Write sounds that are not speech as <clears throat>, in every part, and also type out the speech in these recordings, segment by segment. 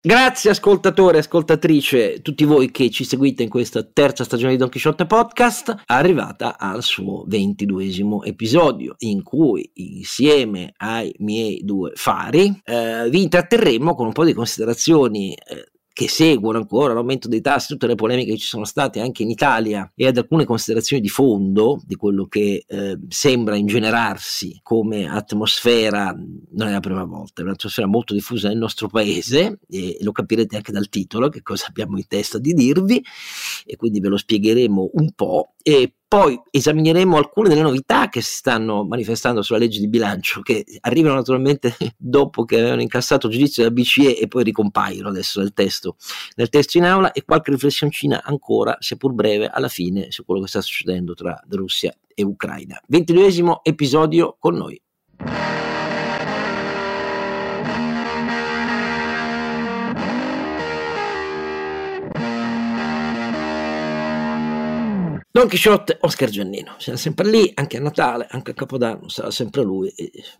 Grazie ascoltatore, ascoltatrice, tutti voi che ci seguite in questa terza stagione di Don Quixote Podcast, arrivata al suo ventiduesimo episodio in cui insieme ai miei due fari eh, vi intratterremo con un po' di considerazioni eh, che seguono ancora l'aumento dei tassi, tutte le polemiche che ci sono state anche in Italia e ad alcune considerazioni di fondo di quello che eh, sembra ingenerarsi come atmosfera, non è la prima volta, è un'atmosfera molto diffusa nel nostro paese e lo capirete anche dal titolo che cosa abbiamo in testa di dirvi e quindi ve lo spiegheremo un po' e poi esamineremo alcune delle novità che si stanno manifestando sulla legge di bilancio, che arrivano naturalmente <laughs> dopo che avevano incassato il giudizio della BCE e poi ricompaiono adesso nel testo, nel testo in aula e qualche riflessioncina ancora, seppur breve, alla fine su quello che sta succedendo tra Russia e Ucraina. Ventiduesimo episodio con noi. Don Quixote, Oscar Giannino, sarà sempre lì, anche a Natale, anche a Capodanno, sarà sempre lui,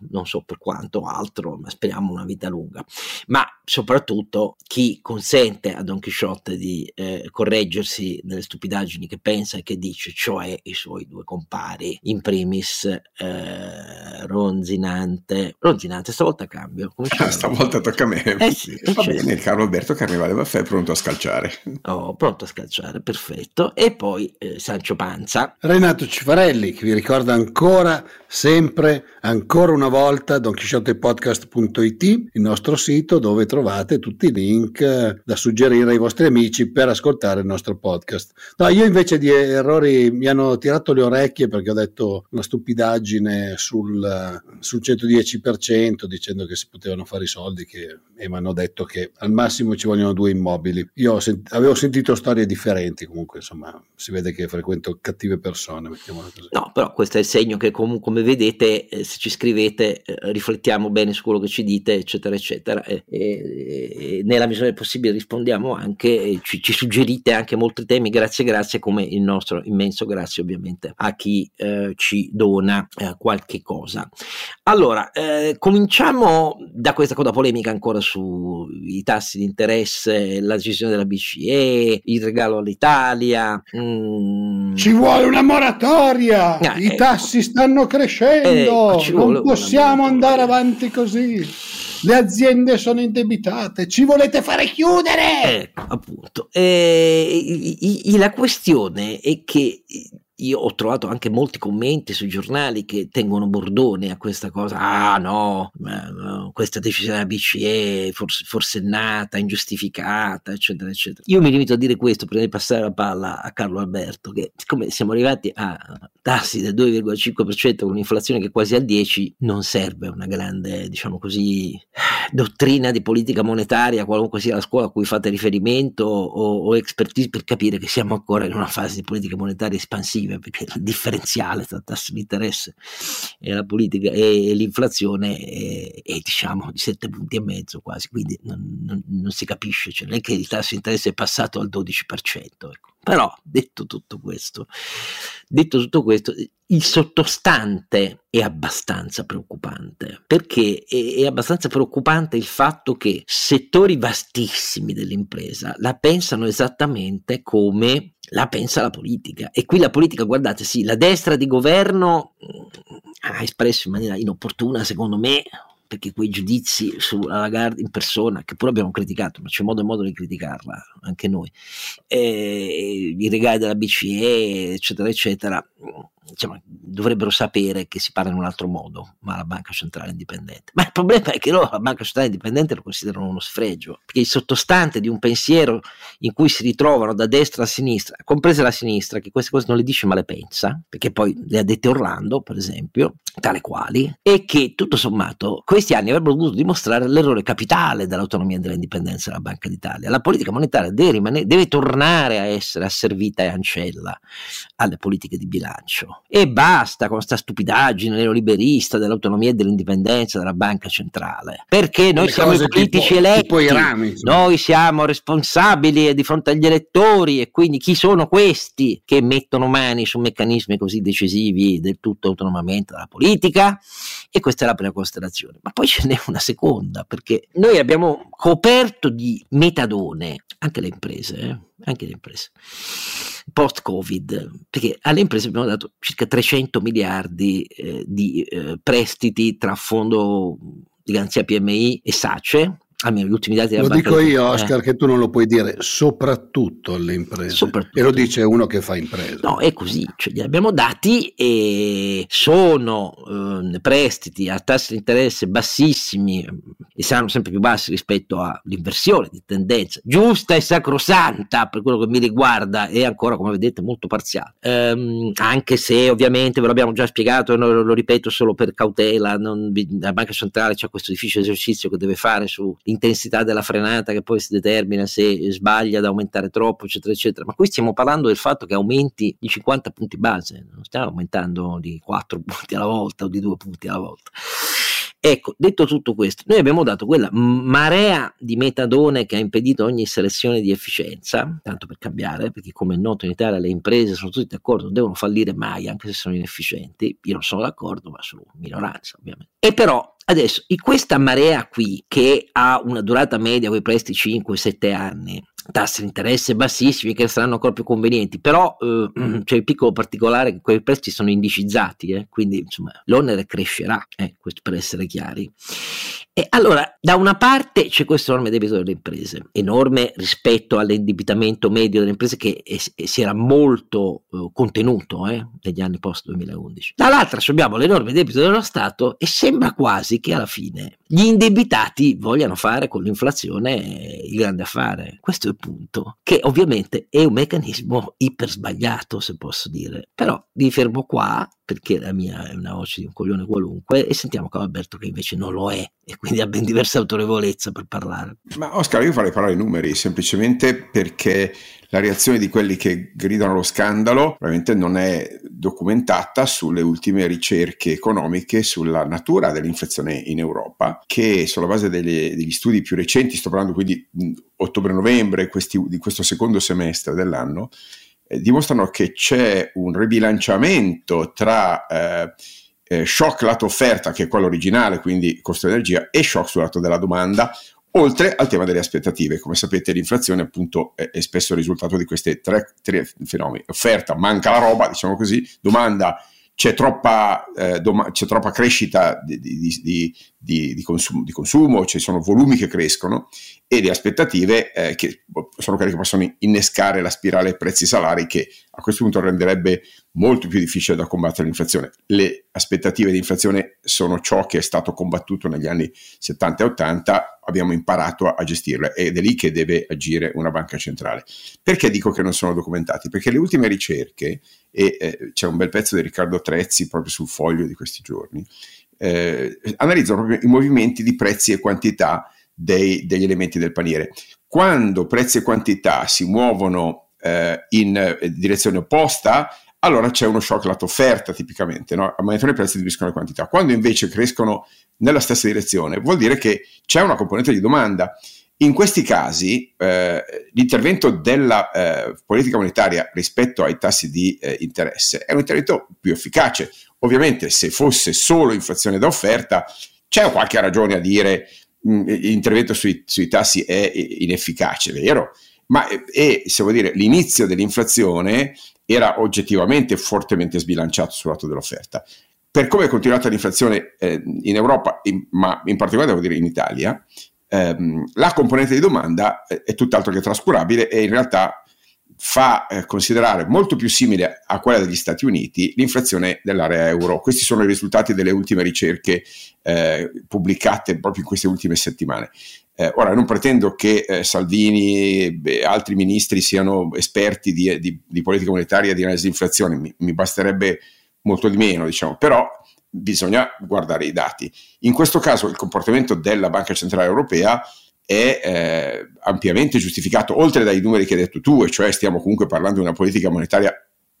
non so per quanto altro, ma speriamo una vita lunga. Ma soprattutto chi consente a Don Quixote di eh, correggersi nelle stupidaggini che pensa e che dice, cioè i suoi due compari, in primis eh, Ronzinante, Ronzinante, stavolta cambio. Ah, stavolta tocca a me. Eh sì, Va certo. bene, il caro Alberto Carnevale Vaffè è pronto a scalciare. Oh, pronto a scalciare, perfetto. E poi eh, Sancio Panza. Renato Cifarelli, che vi ricorda ancora, sempre, ancora una volta, donchisciottepodcast.it, il nostro sito dove trovate tutti i link eh, da suggerire ai vostri amici per ascoltare il nostro podcast. No, io invece di errori mi hanno tirato le orecchie perché ho detto una stupidaggine sul, sul 110% dicendo che si potevano fare i soldi che, e mi hanno detto che al massimo ci vogliono due immobili. Io sent- avevo sentito storie differenti comunque, insomma, si vede che frequento cattive persone, mettiamola così. No, però questo è il segno che comunque, come vedete, eh, se ci scrivete, eh, riflettiamo bene su quello che ci dite, eccetera, eccetera, e, e, e nella misura del possibile rispondiamo anche, ci, ci, suggerite anche molti temi, grazie, grazie, come il nostro immenso grazie ovviamente a chi eh, ci dona eh, qualche cosa. Allora, eh, cominciamo da questa coda polemica ancora sui tassi di interesse, la decisione della BCE, il regalo all'Italia. Mm, ci vuole una moratoria, ah, i ecco. tassi stanno crescendo, ecco, non possiamo andare avanti così. Le aziende sono indebitate, ci volete fare chiudere? Ecco, appunto. Eh, la questione è che io ho trovato anche molti commenti sui giornali che tengono bordone a questa cosa. Ah no, questa decisione della BCE forse, forsennata, ingiustificata, eccetera, eccetera. Io mi limito a dire questo prima di passare la palla a Carlo Alberto, che siccome siamo arrivati a tassi del 2,5% con un'inflazione che è quasi al 10%, non serve una grande, diciamo così, dottrina di politica monetaria, qualunque sia la scuola a cui fate riferimento o, o expertise per capire che siamo ancora in una fase di politica monetaria espansiva negative perché il differenziale tra tassi di interesse e la politica e l'inflazione è, è diciamo di 7 punti e mezzo quasi, quindi non, non, non si capisce, cioè non è che il tasso di interesse è passato al 12%. Ecco. Però detto tutto questo, detto tutto questo, il sottostante è abbastanza preoccupante perché è, è, abbastanza preoccupante il fatto che settori vastissimi dell'impresa la pensano esattamente come la pensa la politica. E qui la politica guardate sì la destra di governo mm, ha espresso in maniera inopportuna secondo me perché quei giudizi sulla Lagarde in persona, che pure abbiamo criticato, ma c'è modo e modo di criticarla anche noi, eh, i regali della BCE, eccetera, eccetera, diciamo, dovrebbero sapere che si parla in un altro modo, ma la banca centrale indipendente. Ma il problema è che loro la banca centrale indipendente lo considerano uno sfregio, perché il sottostante di un pensiero in cui si ritrovano da destra a sinistra, compresa la sinistra, che queste cose non le dice ma le pensa, perché poi le ha dette Orlando, per esempio, tale quali, e che tutto sommato questi anni avrebbero dovuto dimostrare l'errore capitale dell'autonomia e dell'indipendenza della Banca d'Italia. La politica monetaria deve, rimanere, deve tornare a essere asservita e ancella alle politiche di bilancio E basta con questa stupidaggine neoliberista dell'autonomia e dell'indipendenza della banca centrale. Perché noi Le siamo i politici tipo- eletti, rami, noi siamo responsabili di fronte agli elettori e quindi chi sono questi che mettono mani su meccanismi così decisivi del tutto autonomamente dalla politica? E questa è la prima considerazione. Ma poi ce n'è una seconda, perché noi abbiamo coperto di metadone anche le imprese, eh, anche le imprese post-Covid, perché alle imprese abbiamo dato circa 300 miliardi eh, di eh, prestiti tra fondo di garanzia PMI e SACE, almeno gli ultimi dati della Lo dico io, eh. Oscar, che tu non lo puoi dire soprattutto alle imprese. Soprattutto. E lo dice uno che fa imprese. No, è così, cioè li abbiamo dati e sono eh, prestiti a tassi di interesse bassissimi eh, e saranno sempre più bassi rispetto all'inversione di tendenza giusta e sacrosanta per quello che mi riguarda e ancora come vedete molto parziale. Ehm, anche se ovviamente ve l'abbiamo già spiegato lo, lo ripeto solo per cautela, non la banca centrale c'ha questo difficile esercizio che deve fare sull'intensità della frenata che poi si determina se sbaglia ad aumentare troppo eccetera eccetera, ma qui stiamo parlando del fatto che aumenti di 50 punti base, non stiamo aumentando di 4 <laughs> punti alla volta o di 2 punti alla volta. Ecco, detto tutto questo, noi abbiamo dato quella marea di metadone che ha impedito ogni selezione di efficienza, tanto per cambiare, perché come è noto in Italia le imprese sono tutte d'accordo, non devono fallire mai, anche se sono inefficienti, io non sono d'accordo, ma sono minoranza ovviamente. E però adesso, in questa marea qui, che ha una durata media, quei presti 5-7 anni, tassi di interesse bassissimi che saranno ancora più convenienti, però eh, c'è il piccolo particolare che quei prezzi sono indicizzati, eh, quindi insomma l'onere crescerà, eh, questo per essere chiari. E allora, da una parte c'è questo enorme debito delle imprese, enorme rispetto all'indebitamento medio delle imprese che è- si era molto eh, contenuto eh, negli anni post 2011. Dall'altra abbiamo l'enorme debito dello Stato e sembra quasi che alla fine gli indebitati vogliano fare con l'inflazione il grande affare. Questo è il punto, che ovviamente è un meccanismo iper sbagliato, se posso dire. Però vi fermo qua perché la mia è una voce di un coglione qualunque e sentiamo Alberto che invece non lo è e quindi ha ben diversa autorevolezza per parlare. Ma Oscar, io farei parlare i numeri semplicemente perché la reazione di quelli che gridano lo scandalo probabilmente non è documentata sulle ultime ricerche economiche sulla natura dell'inflazione in Europa, che sulla base delle- degli studi più recenti, sto parlando quindi ottobre-novembre di questo secondo semestre dell'anno, eh, dimostrano che c'è un ribilanciamento tra eh, eh, shock lato offerta, che è quello originale, quindi costo energia, e shock sul lato della domanda, oltre al tema delle aspettative. Come sapete l'inflazione appunto è, è spesso il risultato di questi tre, tre fenomeni. Offerta, manca la roba, diciamo così, domanda, c'è troppa, eh, doma- c'è troppa crescita di, di- di- di- di consumo, di consumo, ci sono volumi che crescono e le aspettative eh, che sono quelle che possono innescare la spirale prezzi-salari che a questo punto renderebbe molto più difficile da combattere l'inflazione. Le aspettative di inflazione sono ciò che è stato combattuto negli anni 70 e 80, abbiamo imparato a, a gestirle ed è lì che deve agire una banca centrale. Perché dico che non sono documentati? Perché le ultime ricerche, e eh, c'è un bel pezzo di Riccardo Trezzi proprio sul foglio di questi giorni, eh, analizzano proprio i movimenti di prezzi e quantità dei- degli elementi del paniere. Quando prezzi e quantità si muovono eh, in eh, direzione opposta, allora c'è uno shock lato offerta tipicamente, no? aumentano i prezzi diminuiscono le quantità. Quando invece crescono nella stessa direzione, vuol dire che c'è una componente di domanda. In questi casi eh, l'intervento della eh, politica monetaria rispetto ai tassi di eh, interesse è un intervento più efficace. Ovviamente se fosse solo inflazione da offerta c'è qualche ragione a dire mh, l'intervento sui, sui tassi è inefficace, vero? Ma è, è, se vuol dire, l'inizio dell'inflazione era oggettivamente fortemente sbilanciato sul lato dell'offerta. Per come è continuata l'inflazione eh, in Europa, in, ma in particolare devo dire in Italia, ehm, la componente di domanda è, è tutt'altro che trascurabile e in realtà fa eh, considerare molto più simile a quella degli Stati Uniti l'inflazione dell'area euro. Questi sono i risultati delle ultime ricerche eh, pubblicate proprio in queste ultime settimane. Eh, ora, non pretendo che eh, Salvini e altri ministri siano esperti di, di, di politica monetaria e di analisi di inflazione, mi, mi basterebbe molto di meno, diciamo, però bisogna guardare i dati. In questo caso il comportamento della Banca Centrale Europea è eh, ampiamente giustificato, oltre dai numeri che hai detto tu, e cioè stiamo comunque parlando di una politica monetaria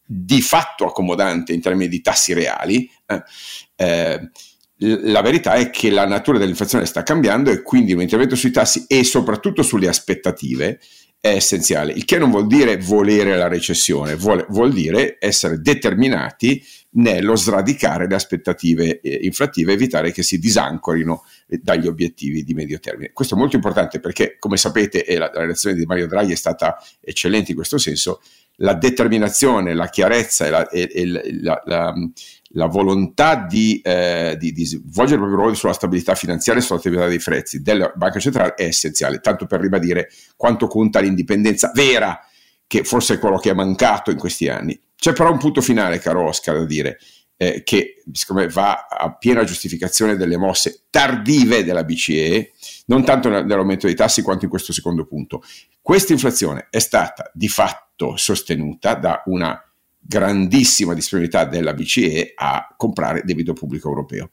di fatto accomodante in termini di tassi reali, eh, eh, la verità è che la natura dell'inflazione sta cambiando e quindi un intervento sui tassi e soprattutto sulle aspettative è essenziale, il che non vuol dire volere la recessione, vuol, vuol dire essere determinati nello sradicare le aspettative eh, inflattive, evitare che si disancorino dagli obiettivi di medio termine. Questo è molto importante perché, come sapete, e la, la relazione di Mario Draghi è stata eccellente in questo senso, la determinazione, la chiarezza e la, e, e la, la, la volontà di, eh, di, di, svolgere il proprio ruolo sulla stabilità finanziaria e sulla stabilità dei prezzi della Banca Centrale è essenziale, tanto per ribadire quanto conta l'indipendenza vera, che forse è quello che è mancato in questi anni. C'è però un punto finale, caro Oscar, da dire, eh, che siccome va a piena giustificazione delle mosse tardive della BCE, non tanto nell'aumento dei tassi quanto in questo secondo punto. Questa inflazione è stata di fatto sostenuta da una grandissima disponibilità della BCE a comprare debito pubblico europeo.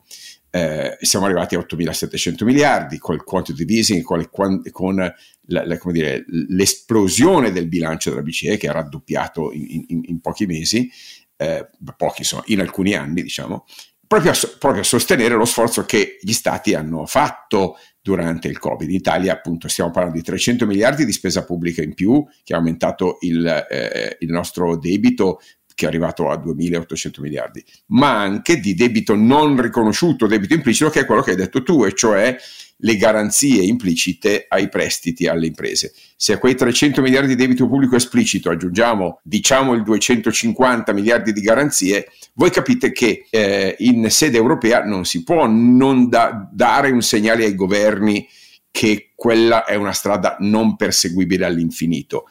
Eh, siamo arrivati a 8.700 miliardi col quantitative easing, con, con la, la, dire, l'esplosione del bilancio della BCE che ha raddoppiato in, in, in pochi mesi, eh, pochi insomma, in alcuni anni diciamo, proprio a, proprio a, sostenere lo sforzo che gli stati hanno fatto durante il Covid. In Italia appunto stiamo parlando di 300 miliardi di spesa pubblica in più, che ha aumentato il, eh, il nostro debito che è arrivato a 2.800 miliardi, ma anche di debito non riconosciuto, debito implicito, che è quello che hai detto tu, e cioè le garanzie implicite ai prestiti alle imprese. Se a quei 300 miliardi di debito pubblico esplicito aggiungiamo, diciamo, il 250 miliardi di garanzie, voi capite che eh, in sede europea non si può non da- dare un segnale ai governi che quella è una strada non perseguibile all'infinito.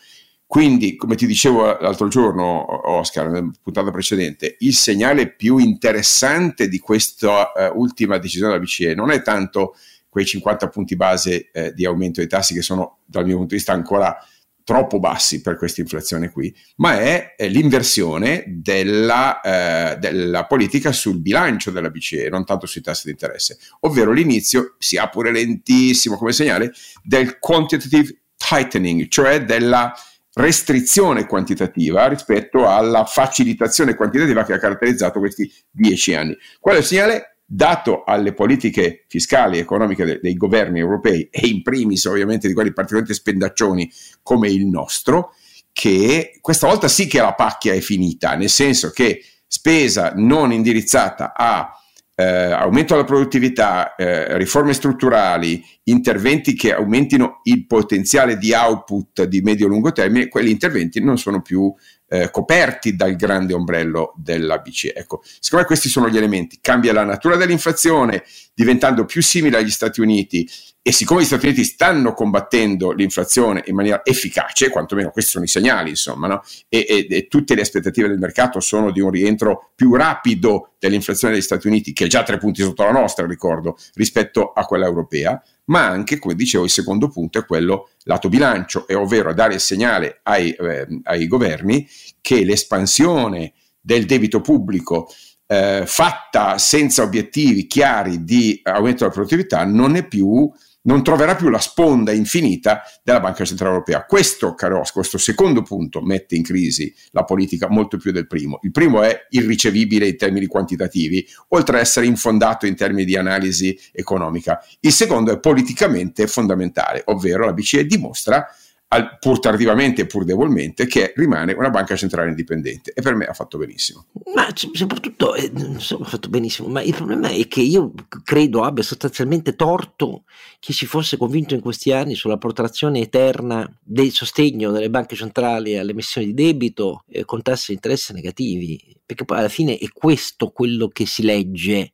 Quindi, come ti dicevo l'altro giorno, Oscar, nella puntata precedente, il segnale più interessante di questa uh, ultima decisione della BCE non è tanto quei 50 punti base eh, di aumento dei tassi che sono, dal mio punto di vista, ancora troppo bassi per questa inflazione qui, ma è, è l'inversione della, eh, della, politica sul bilancio della BCE, non tanto sui tassi di interesse, ovvero l'inizio, sia pure lentissimo come segnale, del quantitative tightening, cioè della restrizione quantitativa rispetto alla facilitazione quantitativa che ha caratterizzato questi dieci anni. Qual è il segnale? Dato alle politiche fiscali e economiche de- dei governi europei e in primis ovviamente di quelli particolarmente spendaccioni come il nostro, che questa volta sì che la pacchia è finita, nel senso che spesa non indirizzata a eh, aumento della produttività, eh, riforme strutturali, interventi che aumentino il potenziale di output di medio-lungo termine, quegli interventi non sono più eh, coperti dal grande ombrello della BCE. Ecco, secondo me questi sono gli elementi. Cambia la natura dell'inflazione, diventando più simile agli Stati Uniti e siccome gli Stati Uniti stanno combattendo l'inflazione in maniera efficace, quantomeno questi sono i segnali, insomma, no? e, e, e, tutte le aspettative del mercato sono di un rientro più rapido dell'inflazione degli Stati Uniti, che è già tre punti sotto la nostra, ricordo, rispetto a quella europea, ma anche, come dicevo, il secondo punto è quello lato bilancio, ovvero dare il segnale ai, eh, ai governi che l'espansione del debito pubblico eh, fatta senza obiettivi chiari di aumento della produttività non è più non troverà più la sponda infinita della Banca Centrale Europea. Questo, caro questo secondo punto mette in crisi la politica molto più del primo. Il primo è irricevibile in termini quantitativi, oltre ad essere infondato in termini di analisi economica. Il secondo è politicamente fondamentale, ovvero la BCE dimostra al, pur tardivamente e pur debolmente, che rimane una banca centrale indipendente. E per me ha fatto benissimo. Ma soprattutto eh, insomma, ha fatto benissimo, ma il problema è che io credo abbia sostanzialmente torto chi si fosse convinto in questi anni sulla protrazione eterna del sostegno delle banche centrali alle emissioni di debito eh, con tassi di interesse negativi, perché poi alla fine è questo quello che si legge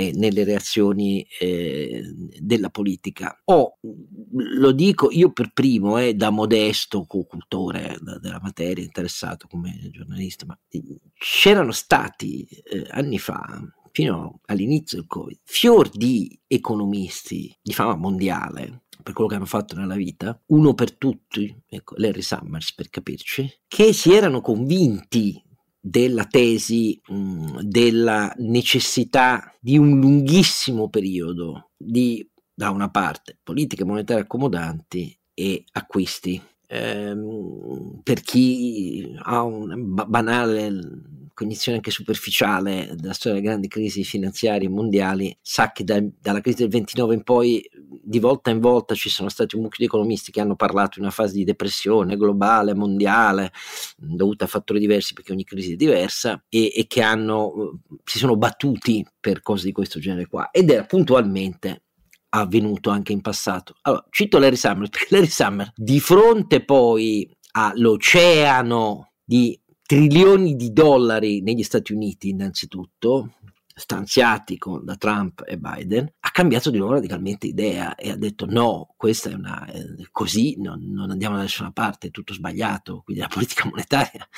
eh, nelle reazioni eh, della politica. O lo dico io per primo, eh, da modesto cultore da, della materia, interessato come giornalista, ma eh, c'erano stati eh, anni fa fino all'inizio del Covid, fior di economisti di fama mondiale per quello che hanno fatto nella vita, uno per tutti, ecco, Larry Summers per capirci, che si erano convinti della tesi mh, mm, della necessità di un lunghissimo periodo di, da una parte, politiche monetarie accomodanti e acquisti. Ehm, per chi ha un banale cognizione anche superficiale della storia delle grandi crisi finanziarie mondiali sa che da, dalla crisi del 29 in poi di volta in volta ci sono stati un mucchio di economisti che hanno parlato di una fase di depressione globale, mondiale, dovuta a fattori diversi perché ogni crisi è diversa e, e che hanno, si sono battuti per cose di questo genere qua ed era puntualmente avvenuto anche in passato. Allora, cito Larry Summer perché Larry Summer di fronte poi all'oceano di trilioni di dollari negli Stati Uniti innanzitutto, stanziati con, da Trump e Biden, ha cambiato di nuovo radicalmente idea e ha detto no, questa è una, eh, così non, non, andiamo da nessuna parte, è tutto sbagliato, quindi la <laughs> politica monetaria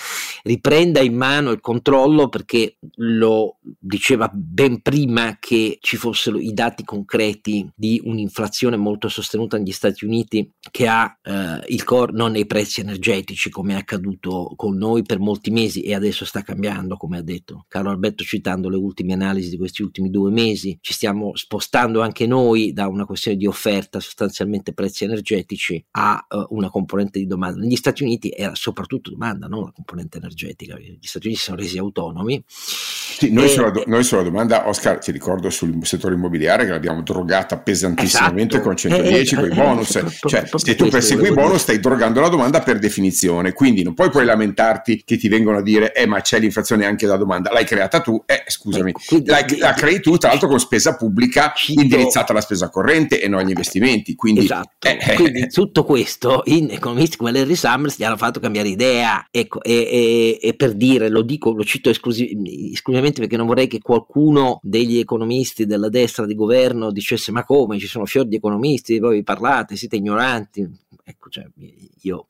riprenda in mano il controllo perché lo diceva ben prima che ci fossero i dati concreti di un'inflazione molto sostenuta negli Stati Uniti che ha eh, il core non nei prezzi energetici come è accaduto con noi per molti mesi e adesso sta cambiando come ha detto Carlo Alberto citando le ultime analisi di questi ultimi due mesi, ci stiamo spostando anche noi da una questione di offerta, sostanzialmente prezzi energetici, a uh, una componente di domanda. Negli Stati Uniti era soprattutto domanda, non la componente energetica. Gli Stati Uniti si sono resi autonomi. Sì, noi, e, sulla, do- noi, sulla, domanda, Oscar, ti ricordo sul settore immobiliare che l'abbiamo drogata pesantissimamente esatto, con 110, eh, con i bonus. Eh, cioè, se tu persegui i bonus, stai drogando la domanda per definizione. Quindi non puoi poi lamentarti che ti vengono a dire, eh, ma c'è l'inflazione anche da domanda. L'hai creata tu, eh, scusami. Ecco, la, la crei tu, tra l'altro con spesa pubblica indirizzata alla spesa corrente e non agli investimenti. Quindi, esatto. Eh, eh, quindi tutto questo in economisti come Larry Summers gli hanno fatto cambiare idea. Ecco, e, e, e per dire, lo dico, lo cito esclusi- esclusivamente perché non vorrei che qualcuno degli economisti della destra di governo dicesse ma come? Ci sono fior di economisti, voi vi parlate, siete ignoranti. Ecco, cioè, io,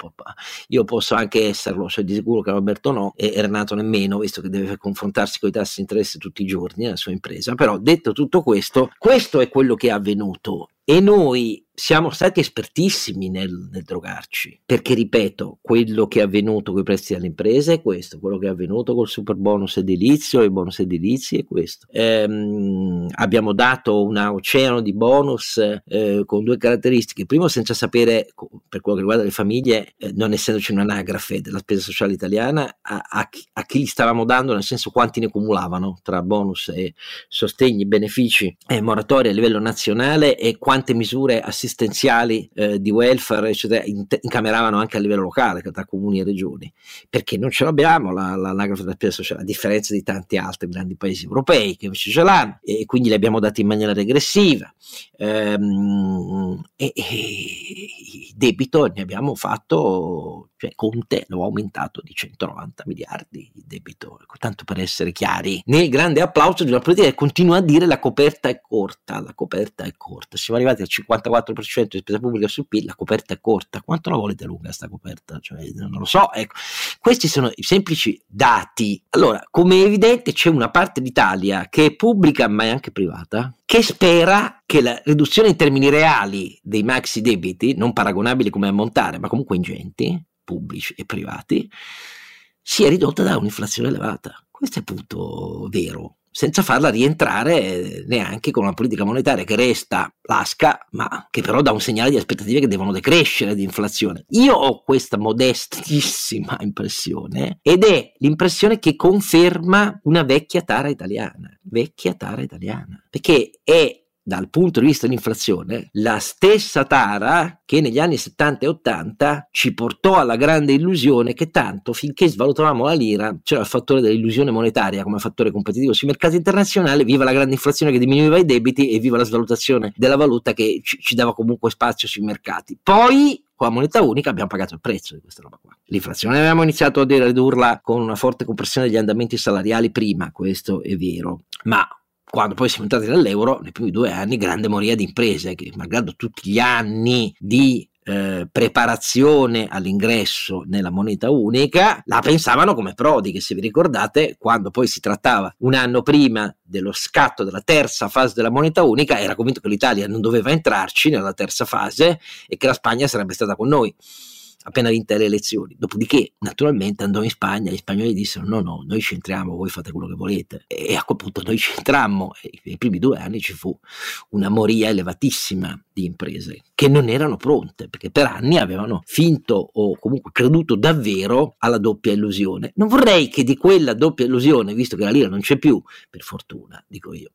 io, posso anche esserlo, cioè di sicuro che Roberto no, e Renato nemmeno, visto che deve confrontarsi con i tassi di interesse tutti i giorni nella sua impresa. Però detto tutto questo, questo è quello che è avvenuto. E noi siamo stati espertissimi nel, nel, drogarci, perché ripeto, quello che è avvenuto con i prezzi alle imprese è questo, quello che è avvenuto col super bonus edilizio e i bonus edilizi è questo. Ehm, abbiamo dato un oceano di bonus eh, con due caratteristiche, primo senza sapere, per quello che riguarda le famiglie, eh, non essendoci un'anagrafe della spesa sociale italiana, a, a, chi, a chi li stavamo dando, nel senso quanti ne cumulavano tra bonus e sostegni, benefici e moratorie a livello nazionale e quante misure assistenziali assistenziali eh, di welfare, eccetera, incameravano anche a livello locale, tra comuni e regioni, perché non ce l'abbiamo la, l'anagrafe della spesa sociale, a differenza di tanti altri grandi paesi europei che invece ce l'hanno, e quindi li abbiamo dati in maniera regressiva. Ehm, e, e il debito ne abbiamo fatto cioè Conte lo ha aumentato di 190 miliardi di debito, ecco, tanto per essere chiari. Nel grande applauso di una politica che continua a dire la coperta è corta, la coperta è corta. Siamo arrivati al 54% di spesa pubblica sul PIL, la coperta è corta. Quanto la volete lunga sta coperta? Cioè, non lo so. Ecco. Questi sono i semplici dati. Allora, come è evidente c'è una parte d'Italia che è pubblica ma è anche privata, che spera che la riduzione in termini reali dei maxi debiti, non paragonabili come ammontare, ma comunque ingenti, pubblici e privati, sia ridotta da un'inflazione elevata. Questo è appunto vero, senza farla rientrare neanche con una politica monetaria che resta lasca, ma che però dà un segnale di aspettative che devono decrescere di inflazione. Io ho questa modestissima <laughs> impressione ed è l'impressione che conferma una vecchia tara italiana, vecchia tara italiana, perché è dal punto di vista dell'inflazione, la stessa tara che negli anni 70 e 80 ci portò alla grande illusione che tanto finché svalutavamo la lira c'era il fattore dell'illusione monetaria come fattore competitivo sui mercati internazionali, viva la grande inflazione che diminuiva i debiti e viva la svalutazione della valuta che ci, ci dava comunque spazio sui mercati. Poi con la moneta unica abbiamo pagato il prezzo di questa roba qua. L'inflazione avevamo iniziato a ridurla con una forte compressione degli andamenti salariali prima, questo è vero, ma quando poi siamo entrati nell'euro, nei primi due anni, grande moria di imprese che, malgrado tutti gli anni di eh, preparazione all'ingresso nella moneta unica, la pensavano come Prodi, che se vi ricordate, quando poi si trattava un anno prima dello scatto della terza fase della moneta unica, era convinto che l'Italia non doveva entrarci nella terza fase e che la Spagna sarebbe stata con noi appena vinte le elezioni. Dopodiché, naturalmente, andò in Spagna, gli spagnoli dissero no, no, noi ci entriamo, voi fate quello che volete. E a quel punto noi ci entrammo e nei primi due anni ci fu una moria elevatissima di imprese che non erano pronte, perché per anni avevano finto o comunque creduto davvero alla doppia illusione. Non vorrei che di quella doppia illusione, visto che la lira non c'è più, per fortuna, dico io,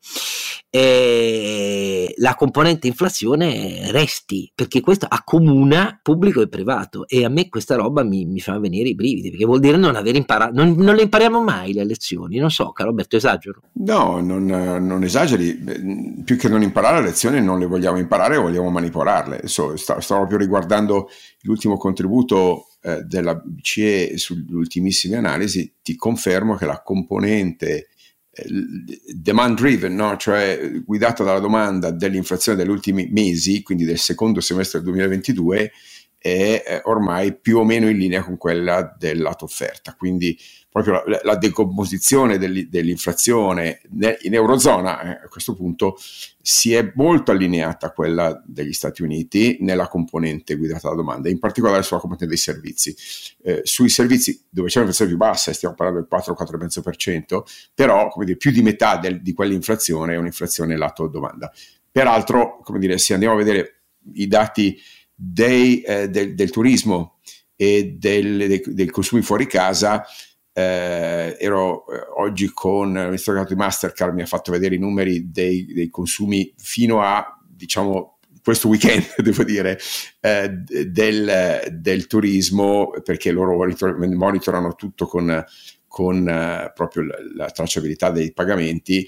eh, la componente inflazione resti, perché questo accomuna pubblico e privato e a me questa roba mi, mi fa venire i brividi, perché vuol dire non aver imparato, non, non, le impariamo mai le lezioni, non so, caro Roberto, esagero? No, non, non, esageri, più che non imparare le lezioni non le vogliamo imparare, vogliamo manipolarle. So, stavo proprio riguardando l'ultimo contributo eh, della BCE sulle ultimissime analisi, ti confermo che la componente demand driven, no? cioè guidata dalla domanda dell'inflazione degli ultimi mesi, quindi del secondo semestre del 2022, è eh, ormai più o meno in linea con quella del lato offerta. Quindi proprio la, la decomposizione dell'inflazione in Eurozona eh, a questo punto si è molto allineata a quella degli Stati Uniti nella componente guidata dalla domanda, in particolare sulla componente dei servizi. Eh, sui servizi dove c'è un'inflazione più bassa, stiamo parlando del 4-4,5%, però dire, più di metà del, di quell'inflazione è un'inflazione lato domanda. Peraltro, come dire, se andiamo a vedere i dati dei, eh, del, del, turismo e del, dei, dei consumi fuori casa, eh, ero eh, oggi con il ministro di Mastercard, mi ha fatto vedere i numeri dei, dei consumi fino a, diciamo, questo weekend, <laughs> devo dire, eh, del, del, turismo, perché loro monitorano tutto con, con eh, proprio la, la, tracciabilità dei pagamenti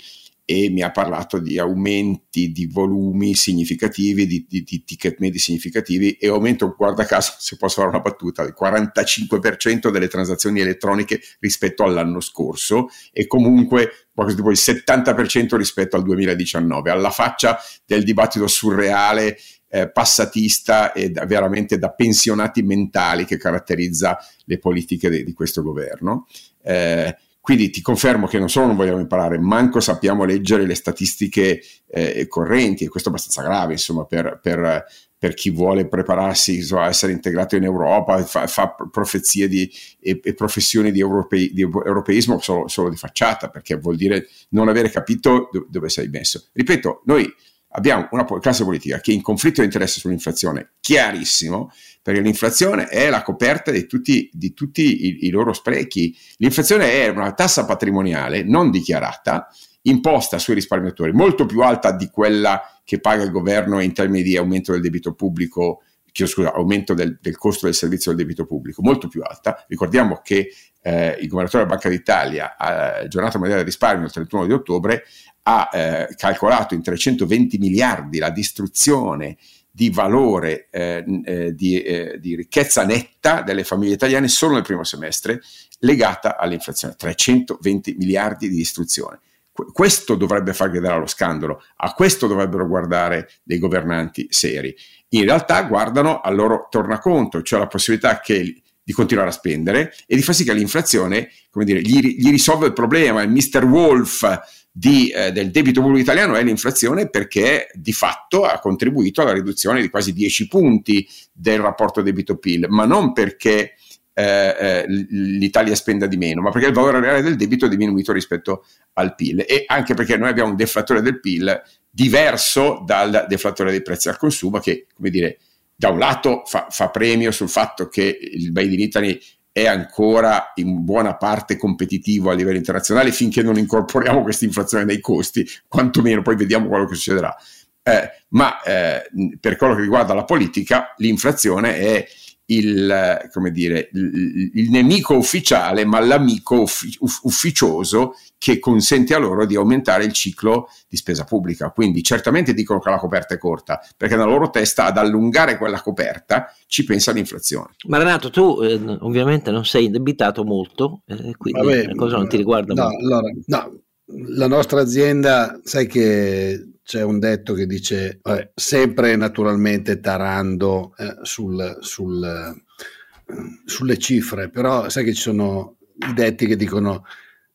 e mi ha parlato di aumenti di volumi significativi, di, di, di ticket medi significativi e aumento, guarda caso, se posso fare una battuta, del 45% delle transazioni elettroniche rispetto all'anno scorso e comunque qualcosa tipo il 70% rispetto al 2019, alla faccia del dibattito surreale eh, passatista e da, veramente da pensionati mentali che caratterizza le politiche de, di questo governo. Eh, quindi ti confermo che non solo non vogliamo imparare, manco sappiamo leggere le statistiche eh, correnti, e questo è abbastanza grave, insomma, per, per, per chi vuole prepararsi a essere integrato in Europa, fa, fa profezie di, e, e, professioni di, europei, di europeismo solo, solo, di facciata, perché vuol dire non avere capito do, dove sei messo. Ripeto, noi abbiamo una classe politica che è in conflitto di interesse sull'inflazione chiarissimo, perché l'inflazione è la coperta di tutti, di tutti i, i, loro sprechi. L'inflazione è una tassa patrimoniale non dichiarata, imposta sui risparmiatori, molto più alta di quella che paga il governo in termini di aumento del debito pubblico, scusa, aumento del, del, costo del servizio del debito pubblico, molto più alta. Ricordiamo che eh, il governatore della Banca d'Italia, a giornata mondiale del risparmio, il 31 di ottobre, ha eh, calcolato in 320 miliardi la distruzione di valore eh, eh, di, eh, di, ricchezza netta delle famiglie italiane solo nel primo semestre legata all'inflazione, 320 miliardi di distruzione. Qu- questo dovrebbe far gridare allo scandalo, a questo dovrebbero guardare dei governanti seri. In realtà guardano al loro tornaconto, cioè la possibilità che di continuare a spendere e di far sì che l'inflazione, come dire, gli, gli risolva il problema. Il Mr. Wolf di, eh, del debito pubblico italiano è l'inflazione perché di fatto ha contribuito alla riduzione di quasi 10 punti del rapporto debito-PIL, ma non perché eh, eh, l'Italia spenda di meno, ma perché il valore reale del debito è diminuito rispetto al PIL e anche perché noi abbiamo un deflattore del PIL diverso dal deflattore dei prezzi al consumo che, come dire, da un lato fa, fa premio sul fatto che il Made in Italy è ancora in buona parte competitivo a livello internazionale finché non incorporiamo questa inflazione nei costi, quantomeno poi vediamo quello che succederà. Eh, ma eh, per quello che riguarda la politica, l'inflazione è il, come dire, il, il nemico ufficiale, ma l'amico uffi, ufficioso che consente a loro di aumentare il ciclo di spesa pubblica. Quindi certamente dicono che la coperta è corta, perché nella loro testa ad allungare quella coperta ci pensa l'inflazione. Ma Renato, tu eh, ovviamente non sei indebitato molto, eh, quindi Vabbè, la cosa non ti riguarda no, molto. Allora, no, la nostra azienda, sai che c'è un detto che dice vabbè, sempre naturalmente tarando eh, sul, sul, eh, sulle cifre, però sai che ci sono i detti che dicono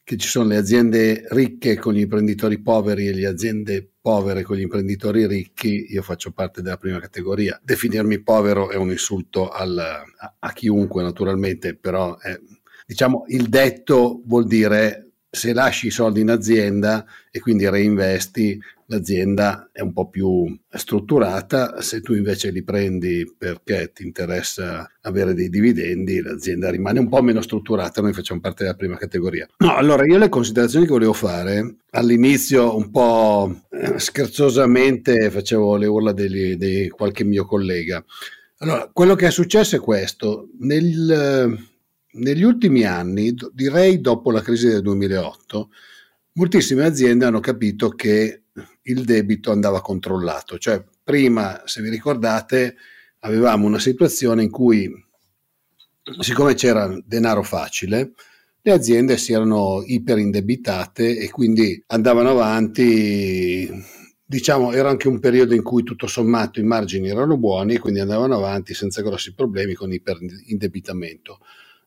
che ci sono le aziende ricche con gli imprenditori poveri e le aziende povere con gli imprenditori ricchi, io faccio parte della prima categoria. Definirmi povero è un insulto al, a, a, chiunque naturalmente, però è, diciamo il detto vuol dire se lasci i soldi in azienda e quindi reinvesti, l'azienda è un po' più strutturata, se tu invece li prendi perché ti interessa avere dei dividendi, l'azienda rimane un po' meno strutturata, noi facciamo parte della prima categoria. No, allora io le considerazioni che volevo fare, all'inizio un po' eh, scherzosamente facevo le urla di qualche mio collega. Allora, quello che è successo è questo, nel negli ultimi anni, direi dopo la crisi del 2008, moltissime aziende hanno capito che il debito andava controllato. Cioè, prima, se vi ricordate, avevamo una situazione in cui, siccome c'era denaro facile, le aziende si erano iperindebitate e quindi andavano avanti. Diciamo, era anche un periodo in cui tutto sommato i margini erano buoni e quindi andavano avanti senza grossi problemi con iperindebitamento.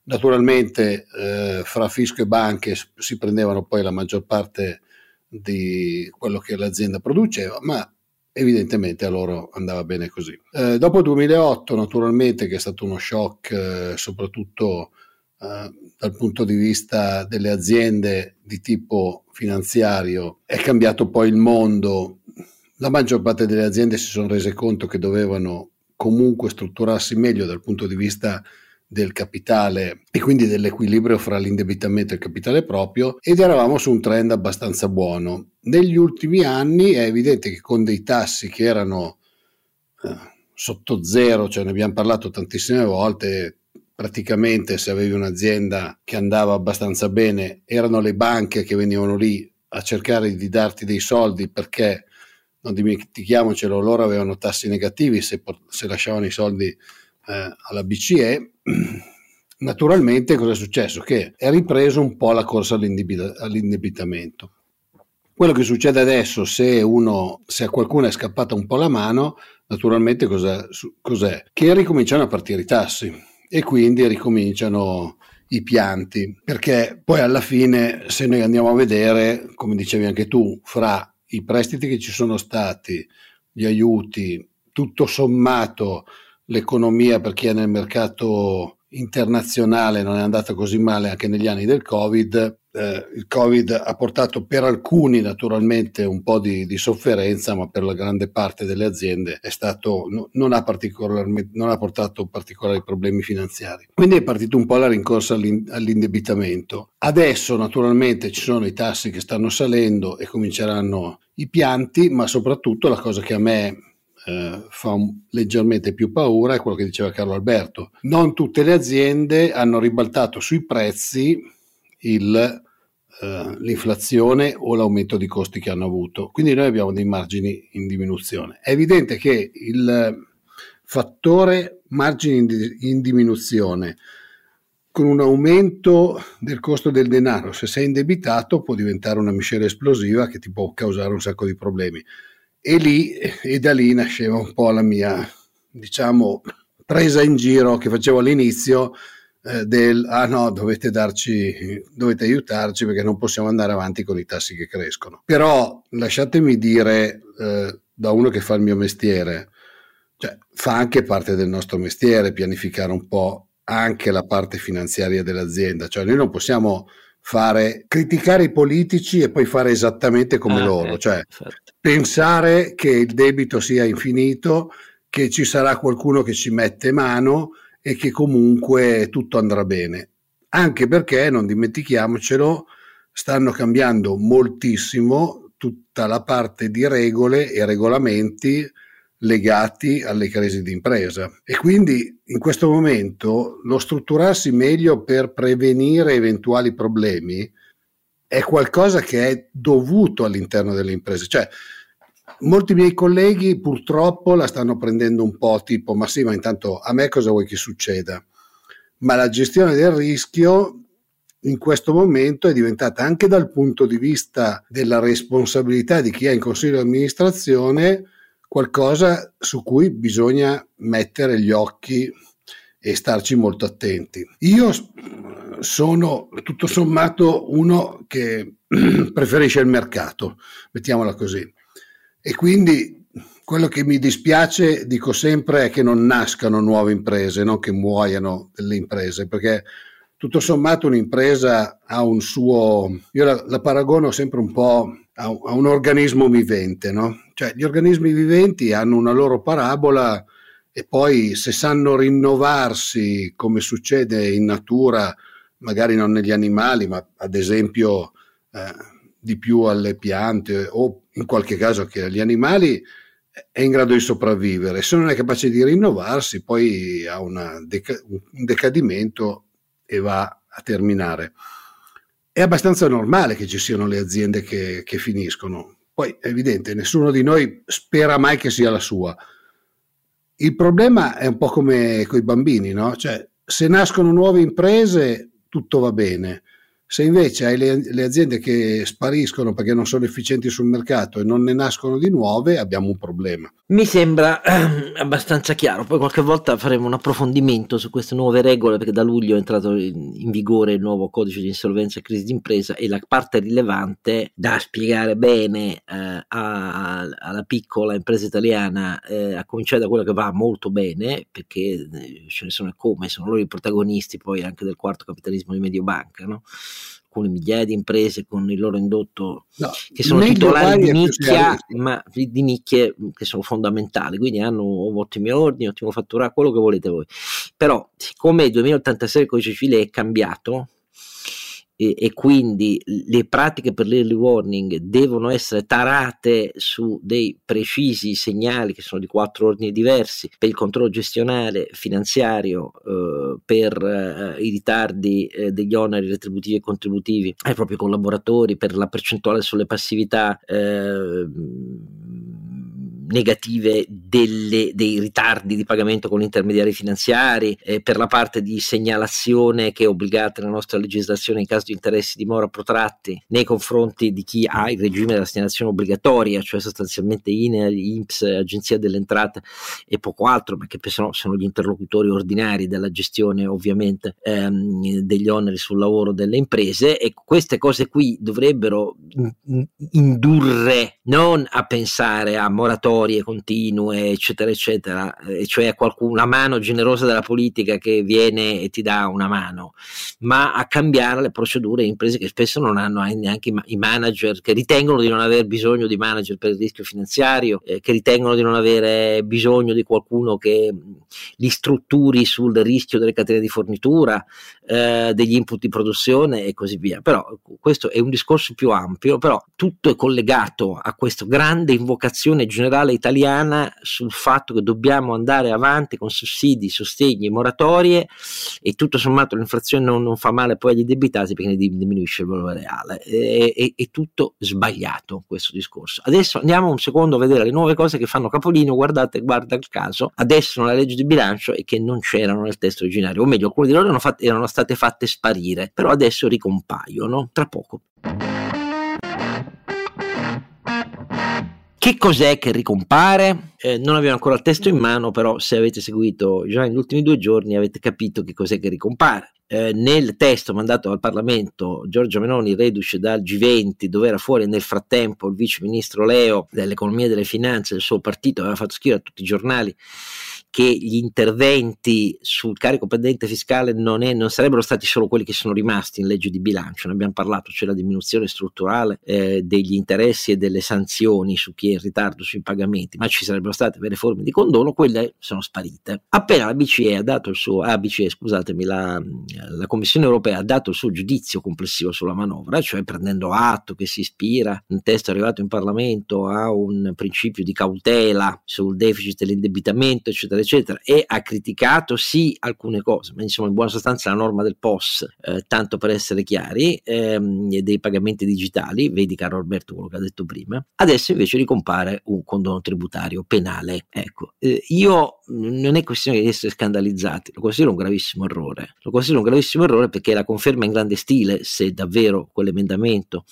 Naturalmente eh, fra fisco e banche si prendevano poi la maggior parte di quello che l'azienda produceva, ma evidentemente a loro andava bene così. Eh, dopo il 2008, naturalmente, che è stato uno shock eh, soprattutto eh, dal punto di vista delle aziende di tipo finanziario, è cambiato poi il mondo. La maggior parte delle aziende si sono rese conto che dovevano comunque strutturarsi meglio dal punto di vista del capitale e quindi dell'equilibrio fra l'indebitamento e il capitale proprio ed eravamo su un trend abbastanza buono. Negli ultimi anni è evidente che con dei tassi che erano eh, sotto zero, cioè ne abbiamo parlato tantissime volte, praticamente se avevi un'azienda che andava abbastanza bene erano le banche che venivano lì a cercare di darti dei soldi perché non dimentichiamocelo, loro avevano tassi negativi se, se lasciavano i soldi eh, alla BCE, naturalmente cosa è successo? Che è ripreso un po' la corsa all'indebitamento. Quello che succede adesso, se, uno, se a qualcuno è scappata un po' la mano, naturalmente cos'è? cos'è? Che ricominciano a partire i tassi e quindi ricominciano i pianti, perché poi alla fine, se noi andiamo a vedere, come dicevi anche tu, fra i prestiti che ci sono stati, gli aiuti, tutto sommato l'economia per chi è nel mercato internazionale non è andata così male anche negli anni del Covid. Eh, il Covid ha portato per alcuni naturalmente un po' di, di, sofferenza, ma per la grande parte delle aziende è stato, no, non, ha non, ha portato particolari problemi finanziari. Quindi è partito un po' la rincorsa all'indebitamento. Adesso naturalmente ci sono i tassi che stanno salendo e cominceranno i pianti, ma soprattutto la cosa che a me eh, fa un, leggermente più paura è quello che diceva Carlo Alberto. Non tutte le aziende hanno ribaltato sui prezzi il, eh, l'inflazione o l'aumento di costi che hanno avuto. Quindi noi abbiamo dei margini in diminuzione. È evidente che il fattore margini in, in diminuzione con un aumento del costo del denaro, se sei indebitato, può diventare una miscela esplosiva che ti può causare un sacco di problemi. E lì e da lì nasceva un po' la mia, diciamo, presa in giro che facevo all'inizio eh, del ah no, dovete darci, dovete aiutarci perché non possiamo andare avanti con i tassi che crescono. Però lasciatemi dire eh, da uno che fa il mio mestiere, cioè fa anche parte del nostro mestiere pianificare un po' anche la parte finanziaria dell'azienda, cioè noi non possiamo fare, criticare i politici e poi fare esattamente come ah, loro, eh, cioè certo. Pensare che il debito sia infinito, che ci sarà qualcuno che ci mette mano e che comunque tutto andrà bene. Anche perché, non dimentichiamocelo, stanno cambiando moltissimo tutta la parte di regole e regolamenti legati alle crisi d'impresa e quindi in questo momento lo strutturarsi meglio per prevenire eventuali problemi è qualcosa che è dovuto all'interno delle imprese, cioè molti miei colleghi purtroppo la stanno prendendo un po' tipo ma sì ma intanto a me cosa vuoi che succeda? Ma la gestione del rischio in questo momento è diventata anche dal punto di vista della responsabilità di chi è in consiglio di amministrazione qualcosa su cui bisogna mettere gli occhi e starci molto attenti. Io sono tutto sommato uno che <clears throat> preferisce il mercato, mettiamola così. E quindi quello che mi dispiace, dico sempre, è che non nascano nuove imprese, non che muoiano delle imprese, perché tutto sommato un'impresa ha un suo, io la, la paragono sempre un po' a, a un organismo vivente, no? Cioè gli organismi viventi hanno una loro parabola e poi se sanno rinnovarsi come succede in natura, magari non negli animali, ma ad esempio eh, di più alle piante o in qualche caso che agli animali, è in grado di sopravvivere. Se non è capace di rinnovarsi, poi ha deca- un decadimento e va a terminare. È abbastanza normale che ci siano le aziende che, che finiscono. Poi è evidente, nessuno di noi spera mai che sia la sua. Il problema è un po' come con i bambini, no? Cioè, se nascono nuove imprese, tutto va bene se invece hai le, le, aziende che spariscono perché non sono efficienti sul mercato e non ne nascono di nuove, abbiamo un problema. Mi sembra eh, <clears throat> abbastanza chiaro. Poi qualche volta faremo un approfondimento su queste nuove regole perché da luglio è entrato in, in vigore il nuovo codice di insolvenza e crisi d'impresa e la parte rilevante da spiegare bene eh, a, alla piccola impresa italiana, eh, a cominciare da quella che va molto bene, perché eh, ce ne sono come, sono loro i protagonisti poi anche del quarto capitalismo di Mediobanca, no? Alcune migliaia di imprese con il loro indotto no, che sono titolari di nicchia, ma di nicchie che sono fondamentali, quindi hanno ottimi ordini, ottimo fatturato, quello che volete voi. Però, siccome il 2086 il codice civile è cambiato, e, e, quindi le pratiche per l'early warning devono essere tarate su dei precisi segnali che sono di quattro ordini diversi per il controllo gestionale finanziario eh, per eh, i ritardi eh, degli oneri retributivi e contributivi ai propri collaboratori per la percentuale sulle passività eh, negative delle, dei ritardi di pagamento con intermediari finanziari, eh, per la parte di segnalazione che è obbligata nella nostra legislazione in caso di interessi di mora protratti nei confronti di chi ha il regime della segnalazione obbligatoria, cioè sostanzialmente INE, INPS, Agenzia delle Entrate e poco altro, che sono, sono gli interlocutori ordinari della gestione ovviamente ehm, degli oneri sul lavoro delle imprese. E queste cose qui dovrebbero indurre non a pensare a moratoria moratorie continue, eccetera, eccetera, e cioè qualcuno, una mano generosa della politica che viene e ti dà una mano, ma a cambiare le procedure in imprese che spesso non hanno neanche i manager, che ritengono di non aver bisogno di manager per il rischio finanziario, eh, che ritengono di non avere bisogno di qualcuno che li strutturi sul rischio delle catene di fornitura, eh, degli input di produzione e così via. Però questo è un discorso più ampio, però tutto è collegato a questa grande invocazione generale italiana sul fatto che dobbiamo andare avanti con sussidi, sostegni, moratorie e tutto sommato l'inflazione non, non fa male poi agli debitati perché ne diminuisce il valore reale. È, è, è, tutto sbagliato questo discorso. Adesso andiamo un secondo a vedere le nuove cose che fanno capolino, guardate, guarda il caso, adesso nella legge di bilancio e che non c'erano nel testo originario, o meglio alcune di loro erano, fatte, erano state fatte sparire, però adesso ricompaiono tra poco. Che cos'è che ricompare? Eh, non abbiamo ancora il testo in mano, però se avete seguito già negli ultimi due giorni avete capito che cos'è che ricompare. Eh, nel testo mandato al Parlamento Giorgio Meloni reduce dal G20 dove era fuori nel frattempo il vice ministro Leo dell'economia e delle finanze del suo partito aveva fatto scrivere a tutti i giornali che gli interventi sul carico pendente fiscale non, è, non, sarebbero stati solo quelli che sono rimasti in legge di bilancio, ne abbiamo parlato, cioè la diminuzione strutturale eh, degli interessi e delle sanzioni su chi è in ritardo sui pagamenti, ma ci sarebbero state vere forme di condono, quelle sono sparite. Appena la BCE ha dato il suo, ah, scusatemi, la, la Commissione europea ha dato il suo giudizio complessivo sulla manovra, cioè prendendo atto che si ispira, un testo arrivato in Parlamento a un principio di cautela sul deficit e l'indebitamento, eccetera eccetera, eccetera, e ha criticato sì alcune cose, ma insomma in buona sostanza la norma del POS, eh, tanto per essere chiari, ehm, dei pagamenti digitali, vedi caro Alberto quello che ha detto prima, adesso invece ricompare un condono tributario penale. Ecco, eh, io non è questione di essere scandalizzati, lo considero un gravissimo errore, lo considero un gravissimo errore perché la conferma in grande stile se davvero quell'emendamento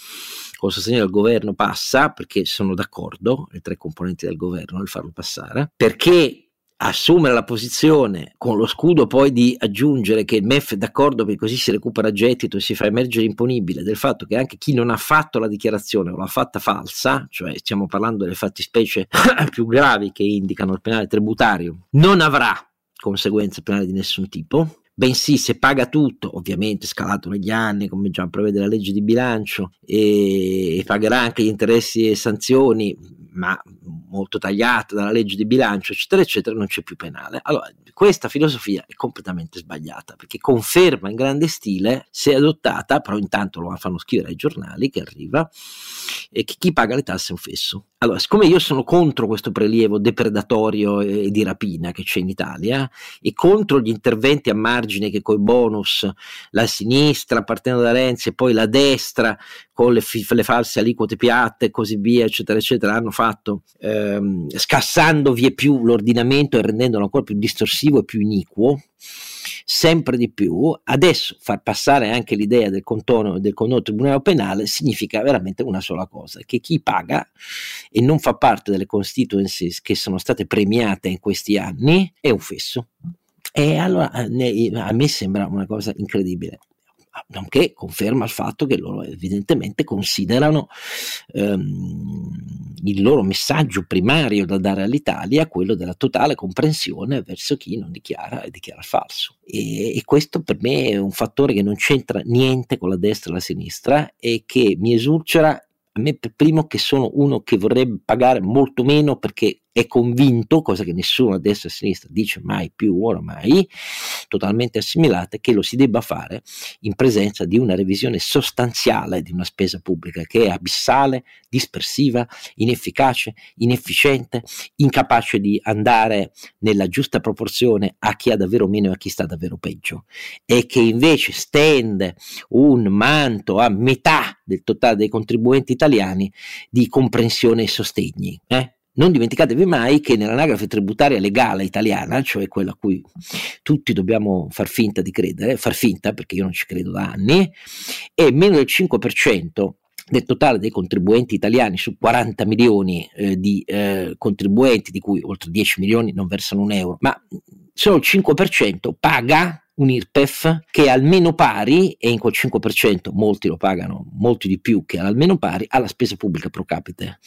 con sostegno del governo passa, perché sono d'accordo, le tre componenti del governo nel farlo passare, perché assumere la posizione con lo scudo poi di aggiungere che il MEF è d'accordo perché così si recupera gettito e si fa emergere imponibile del fatto che anche chi non ha fatto la dichiarazione o l'ha fatta falsa, cioè stiamo parlando delle fattispecie <coughs> più gravi che indicano il penale tributario, non avrà conseguenze penali di nessun tipo, bensì se paga tutto, ovviamente scalato negli anni, come già prevede la legge di bilancio, e, pagherà anche gli interessi e sanzioni, ma molto tagliato dalla legge di bilancio, eccetera, eccetera, non c'è più penale. Allora, questa filosofia è completamente sbagliata perché conferma in grande stile, se adottata, però intanto lo fanno scrivere ai giornali che arriva, e che chi paga le tasse è un fesso. Allora, siccome io sono contro questo prelievo depredatorio e di rapina che c'è in Italia e contro gli interventi a margine che coi bonus la sinistra partendo da Renzi e poi la destra con le, f- le false aliquote piatte e così via, eccetera, eccetera, hanno fatto ehm, scassando vie più l'ordinamento e rendendolo ancora più distorsivo e più iniquo sempre di più, adesso far passare anche l'idea del contorno del condono tribunale penale significa veramente una sola cosa, che chi paga e non fa parte delle constituencies che sono state premiate in questi anni è un fesso. E allora a me sembra una cosa incredibile nonché conferma il fatto che loro evidentemente considerano ehm, il loro messaggio primario da dare all'Italia quello della totale comprensione verso chi non dichiara e dichiara falso. E, e questo per me è un fattore che non c'entra niente con la destra e la sinistra e che mi esurcera a me per primo che sono uno che vorrebbe pagare molto meno perché è convinto, cosa che nessuno a destra e a sinistra dice mai più oramai, totalmente assimilate, che lo si debba fare in presenza di una revisione sostanziale di una spesa pubblica che è abissale, dispersiva, inefficace, inefficiente, incapace di andare nella giusta proporzione a chi ha davvero meno e a chi sta davvero peggio e che invece stende un manto a metà del totale dei contribuenti italiani di comprensione e sostegni. Eh? Non dimenticatevi mai che nell'anagrafe tributaria legale italiana, cioè quella a cui tutti dobbiamo far finta di credere, far finta perché io non ci credo da anni, è meno del 5% del totale dei contribuenti italiani su 40 milioni eh, di eh, contribuenti, di cui oltre 10 milioni non versano un euro, ma solo il 5% paga un IRPEF che è almeno pari, e in quel 5% molti lo pagano molti di più che almeno pari, alla spesa pubblica pro capite,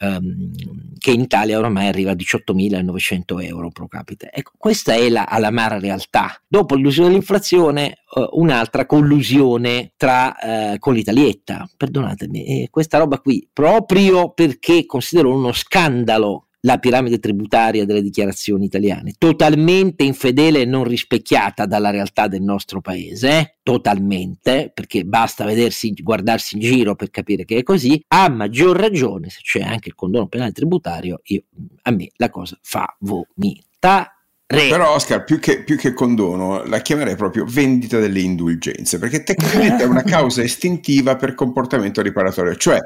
um, che in Italia oramai arriva a 18.900 euro pro capite. Ecco, questa è la alamara realtà. Dopo l'illusione dell'inflazione, uh, un'altra collusione tra, uh, con l'Italietta. Perdonatemi, eh, questa roba qui, proprio perché considero uno scandalo la piramide tributaria delle dichiarazioni italiane, totalmente infedele e non rispecchiata dalla realtà del nostro paese, eh? totalmente, perché basta vedersi, guardarsi in giro per capire che è così, a maggior ragione se c'è anche il condono penale tributario, io, a me la cosa fa vomitare. Però Oscar, più che, più che, condono, la chiamerei proprio vendita delle indulgenze, perché tecnicamente è una <laughs> causa estintiva per comportamento riparatorio, cioè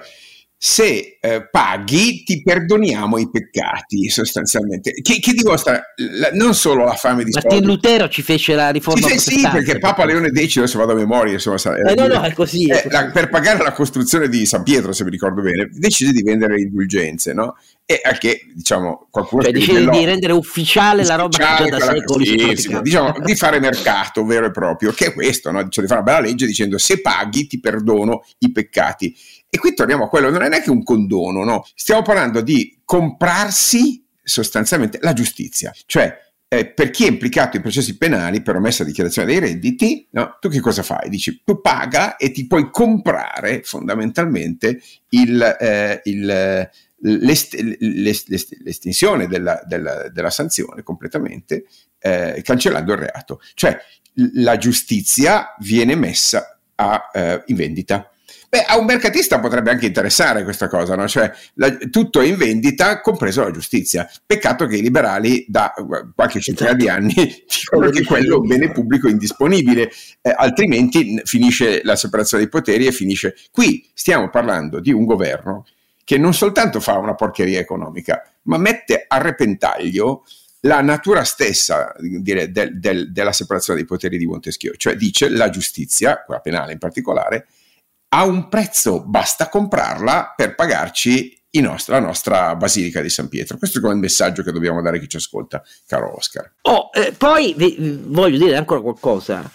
se eh, paghi ti perdoniamo i peccati sostanzialmente. Che, che dimostra la, non solo la fame di Martin soldi. Lutero ci fece la riforma sì, sì perché Papa Leone X adesso vado a memoria insomma, eh, no, no, è così, è eh, così. La, per pagare la costruzione di San Pietro se mi ricordo bene decise di vendere le indulgenze no? e anche diciamo qualcuno cioè, decide di rendere ufficiale, la roba che già da secoli sì, sì, diciamo di fare mercato vero e proprio che è questo no? cioè, di fare una bella legge dicendo se paghi ti perdono i peccati e qui torniamo a quello, non è neanche un condono, no? Stiamo parlando di comprarsi sostanzialmente la giustizia, cioè eh, per chi è implicato in processi penali per omessa dichiarazione dei redditi, no? tu che cosa fai? Dici, tu paga e ti puoi comprare fondamentalmente il, eh, il, l'est- l'est- l'estensione della, della, della, sanzione completamente eh, cancellando il reato. Cioè la giustizia viene messa a, eh, in vendita. Beh, a un mercatista potrebbe anche interessare questa cosa, no? cioè la, tutto è in vendita, compreso la giustizia. Peccato che i liberali da qualche centinaia di anni <laughs> dicono che quello è un bene pubblico indisponibile, eh, altrimenti finisce la separazione dei poteri e finisce. Qui stiamo parlando di un governo che non soltanto fa una porcheria economica, ma mette a repentaglio la natura stessa dire, del, del, della separazione dei poteri di Montesquieu, cioè dice la giustizia, quella penale in particolare, ha un prezzo, basta comprarla per pagarci nostro, la nostra Basilica di San Pietro. Questo è il messaggio che dobbiamo dare a chi ci ascolta, caro Oscar. Oh, eh, poi vi, voglio dire ancora qualcosa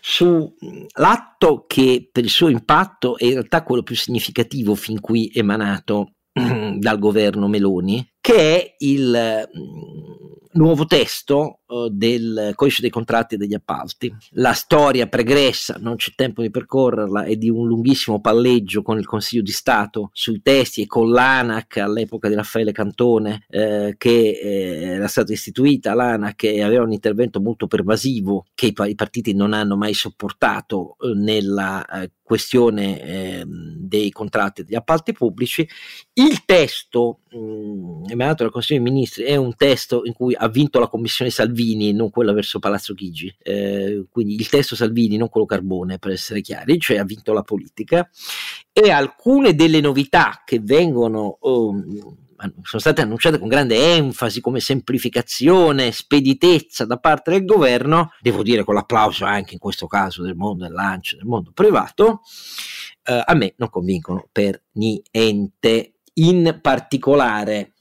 sull'atto che per il suo impatto è in realtà quello più significativo fin qui emanato <clears throat> dal governo Meloni, che è il nuovo testo del codice dei contratti e degli appalti. La storia pregressa, non c'è tempo di percorrerla, è di un lunghissimo palleggio con il Consiglio di Stato sui testi e con l'ANAC all'epoca di Raffaele Cantone, eh, che eh, era stata istituita l'ANAC e aveva un intervento molto pervasivo che i, i partiti non hanno mai sopportato eh, nella eh, questione ehm, dei contratti e degli appalti pubblici. Il testo mh, emanato dal Consiglio dei Ministri è un testo in cui ha vinto la commissione Salvini, non quella verso Palazzo Chigi, eh, quindi il testo Salvini, non quello Carbone per essere chiari, cioè ha vinto la politica e alcune delle novità che vengono... Oh, sono state annunciate con grande enfasi come semplificazione, speditezza da parte del governo, devo dire con l'applauso anche in questo caso del mondo del lancio, del mondo privato, eh, a me non convincono per niente. In particolare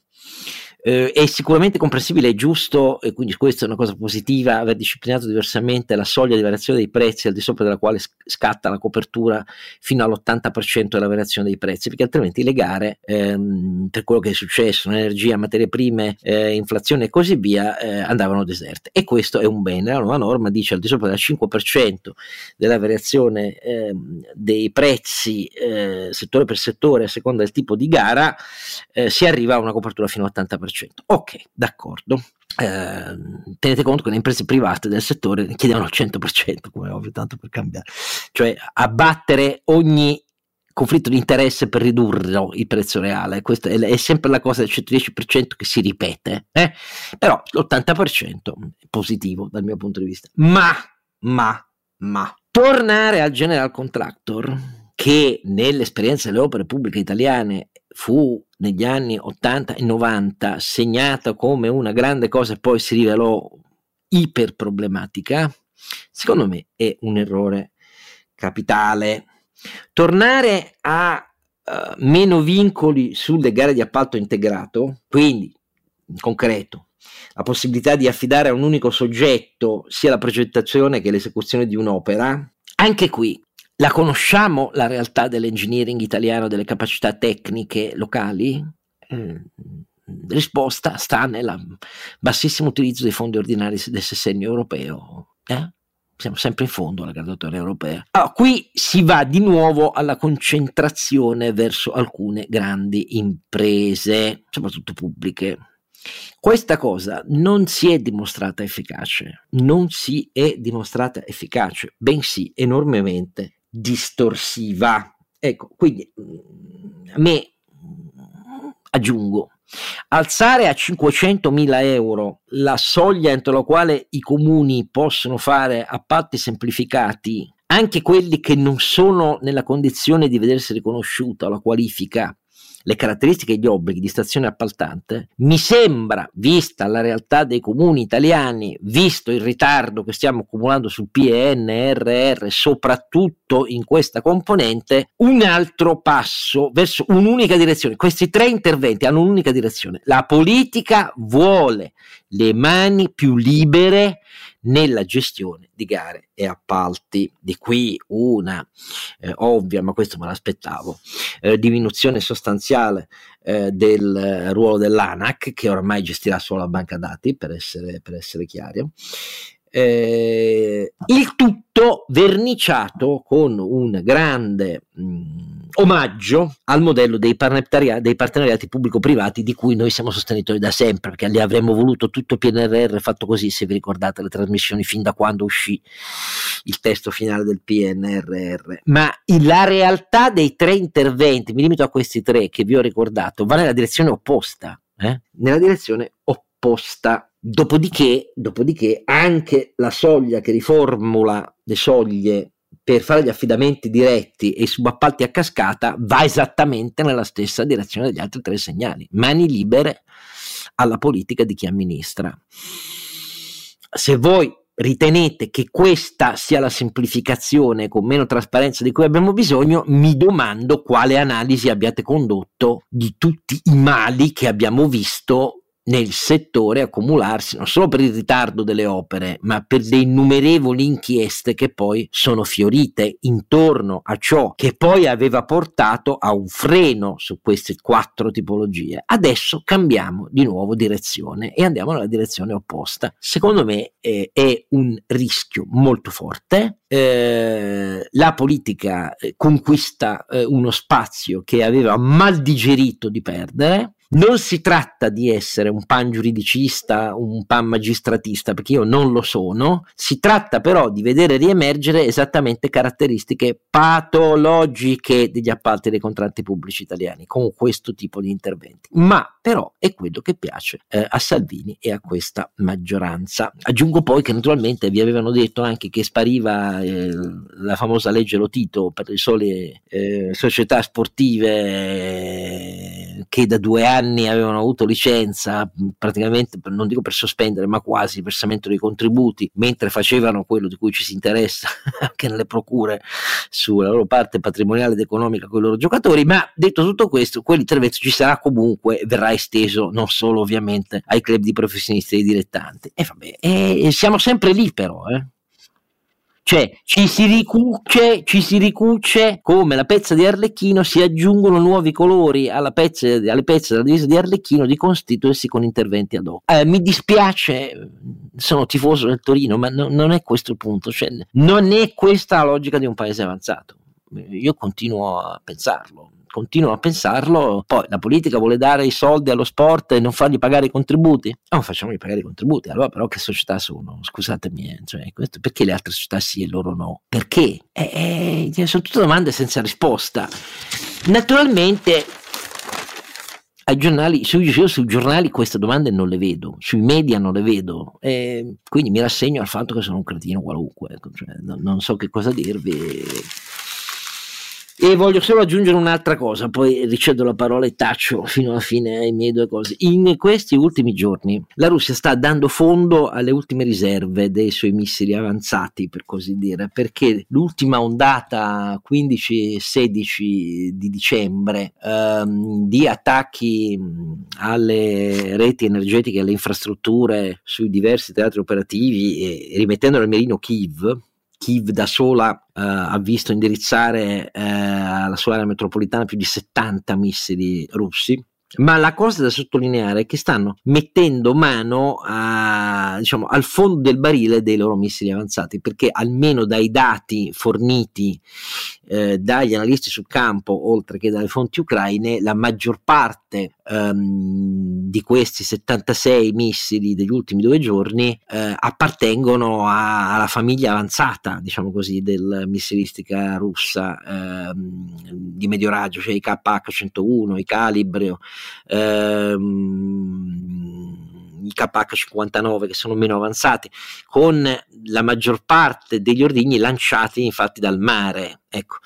eh, è sicuramente comprensibile e giusto, e quindi questa è una cosa positiva, aver disciplinato diversamente la soglia di variazione dei prezzi al di sopra della quale scatta la copertura fino all'80% della variazione dei prezzi, perché altrimenti le gare, ehm, per quello che è successo, energia, materie prime, eh, inflazione e così via, eh, andavano deserte. E questo è un bene. La nuova norma dice al di sopra del 5% della variazione ehm, dei prezzi eh, settore per settore a seconda del tipo di gara, eh, si arriva a una copertura fino all'80%. Ok, d'accordo. Eh, tenete conto che le imprese private del settore chiedevano il 100%, come ovvio, tanto per cambiare. Cioè abbattere ogni conflitto di interesse per ridurre il prezzo reale. Questa è, è, sempre la cosa del 110% che si ripete, eh? però l'80% è positivo dal mio punto di vista. Ma, ma, ma, tornare al general contractor che nell'esperienza delle opere pubbliche italiane fu negli anni 80 e 90 segnata come una grande cosa e poi si rivelò iper problematica, secondo me è un errore capitale. Tornare a uh, meno vincoli sulle gare di appalto integrato, quindi in concreto la possibilità di affidare a un unico soggetto sia la progettazione che l'esecuzione di un'opera, anche qui la conosciamo la realtà dell'engineering italiano, delle capacità tecniche locali? Eh, risposta sta nel bassissimo utilizzo dei fondi ordinari del sessennio europeo. Eh? Siamo sempre in fondo alla graduatoria europea. Allora, qui si va di nuovo alla concentrazione verso alcune grandi imprese, soprattutto pubbliche. Questa cosa non si è dimostrata efficace, non si è dimostrata efficace, bensì enormemente distorsiva. Ecco, quindi mm, a me aggiungo alzare a 500.000 euro la soglia entro la quale i comuni possono fare appalti semplificati, anche quelli che non sono nella condizione di vedersi riconosciuta la qualifica le caratteristiche e gli obblighi di stazione appaltante, mi sembra, vista la realtà dei comuni italiani, visto il ritardo che stiamo accumulando sul PNRR, soprattutto in questa componente, un altro passo verso un'unica direzione. Questi tre interventi hanno un'unica direzione. La politica vuole le mani più libere nella gestione di gare e appalti. Di qui una eh, ovvia, ma questo me l'aspettavo, eh, diminuzione sostanziale eh, del ruolo dell'ANAC, che ormai gestirà solo la banca dati, per essere, per essere chiari. Eh, il tutto verniciato con un grande mh, omaggio al modello dei, partenariati, dei partenariati pubblico-privati di cui noi siamo sostenitori da sempre, perché li avremmo voluto tutto PNRR fatto così, se vi ricordate le trasmissioni fin da quando uscì il testo finale del PNRR. Ma la realtà dei tre interventi, mi limito a questi tre che vi ho ricordato, va nella direzione opposta, eh? nella direzione opposta. Dopodiché, dopodiché anche la soglia che riformula le soglie per fare gli affidamenti diretti e i subappalti a cascata va esattamente nella stessa direzione degli altri tre segnali. Mani libere alla politica di chi amministra. Se voi ritenete che questa sia la semplificazione con meno trasparenza di cui abbiamo bisogno, mi domando quale analisi abbiate condotto di tutti i mali che abbiamo visto nel settore accumularsi non solo per il ritardo delle opere, ma per le innumerevoli inchieste che poi sono fiorite intorno a ciò che poi aveva portato a un freno su queste quattro tipologie. Adesso cambiamo di nuovo direzione e andiamo nella direzione opposta. Secondo me eh, è un rischio molto forte. Eh, la politica eh, conquista eh, uno spazio che aveva mal digerito di perdere non si tratta di essere un pan giuridicista, un pan magistratista, perché io non lo sono, si tratta però di vedere riemergere esattamente caratteristiche patologiche degli appalti dei contratti pubblici italiani con questo tipo di interventi. Ma però è quello che piace eh, a Salvini e a questa maggioranza. Aggiungo poi che naturalmente vi avevano detto anche che spariva eh, la famosa legge Lotito per le sole eh, società sportive che da due anni anni avevano avuto licenza praticamente, non dico per sospendere, ma quasi il versamento dei contributi, mentre facevano quello di cui ci si interessa <laughs> anche nelle procure sulla loro parte patrimoniale ed economica con i loro giocatori. Ma detto tutto questo, quell'intervento ci sarà comunque, verrà esteso non solo ovviamente ai club di professionisti e di dilettanti. E vabbè, e siamo sempre lì però, eh. Cioè, ci si ricuce, ci si ricuce come la pezza di Arlecchino, si aggiungono nuovi colori pezza, alle pezze della divisa di Arlecchino di costituirsi con interventi ad hoc. Eh, mi dispiace, sono tifoso del Torino, ma no, non è questo il punto. Cioè, non è questa la logica di un paese avanzato. Io continuo a pensarlo continuo a pensarlo, poi la politica vuole dare i soldi allo sport e non fargli pagare i contributi? Non facciamogli pagare i contributi, allora però che società sono? Scusatemi, eh, cioè, questo, perché le altre società sì e loro no? Perché? Eh, eh, sono tutte domande senza risposta. Naturalmente giornali, su, io sui giornali queste domande non le vedo, sui media non le vedo, eh, quindi mi rassegno al fatto che sono un cretino qualunque, ecco, cioè, non, non so che cosa dirvi. E voglio solo aggiungere un'altra cosa, poi ricevo la parola e taccio fino alla fine ai miei due cose. In questi ultimi giorni la Russia sta dando fondo alle ultime riserve dei suoi missili avanzati, per così dire, perché l'ultima ondata 15-16 di dicembre ehm, di attacchi alle reti energetiche alle infrastrutture sui diversi teatri operativi e rimettendo nel mirino Kiev, Kiev da sola eh, ha visto indirizzare eh, alla sua area metropolitana più di 70 missili russi. Ma la cosa da sottolineare è che stanno mettendo mano a, diciamo, al fondo del barile dei loro missili avanzati, perché almeno dai dati forniti eh, dagli analisti sul campo, oltre che dalle fonti ucraine, la maggior parte ehm, di questi 76 missili degli ultimi due giorni eh, appartengono a, alla famiglia avanzata, diciamo così, del missilistica russa ehm, di medio raggio, cioè i KH-101, i Calibrio, ehm, i KH-59 che sono meno avanzati, con la maggior parte degli ordigni lanciati infatti dal mare. Ecco.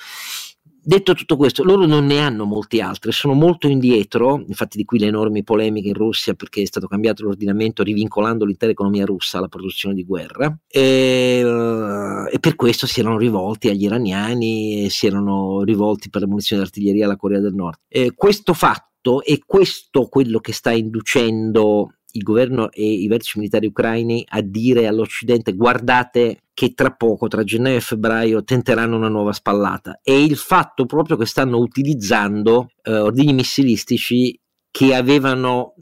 Detto tutto questo, loro non ne hanno molti altri, sono molto indietro, infatti di qui le enormi polemiche in Russia perché è stato cambiato l'ordinamento rivincolando l'intera economia russa alla produzione di guerra e, uh, e per questo si erano rivolti agli iraniani, si erano rivolti per la munizione d'artiglieria alla Corea del Nord. E questo fatto è questo quello che sta inducendo il governo e i vertici militari ucraini a dire all'Occidente guardate che tra poco, tra gennaio e febbraio, tenteranno una nuova spallata. E il fatto proprio che stanno utilizzando eh, ordigni missilistici che avevano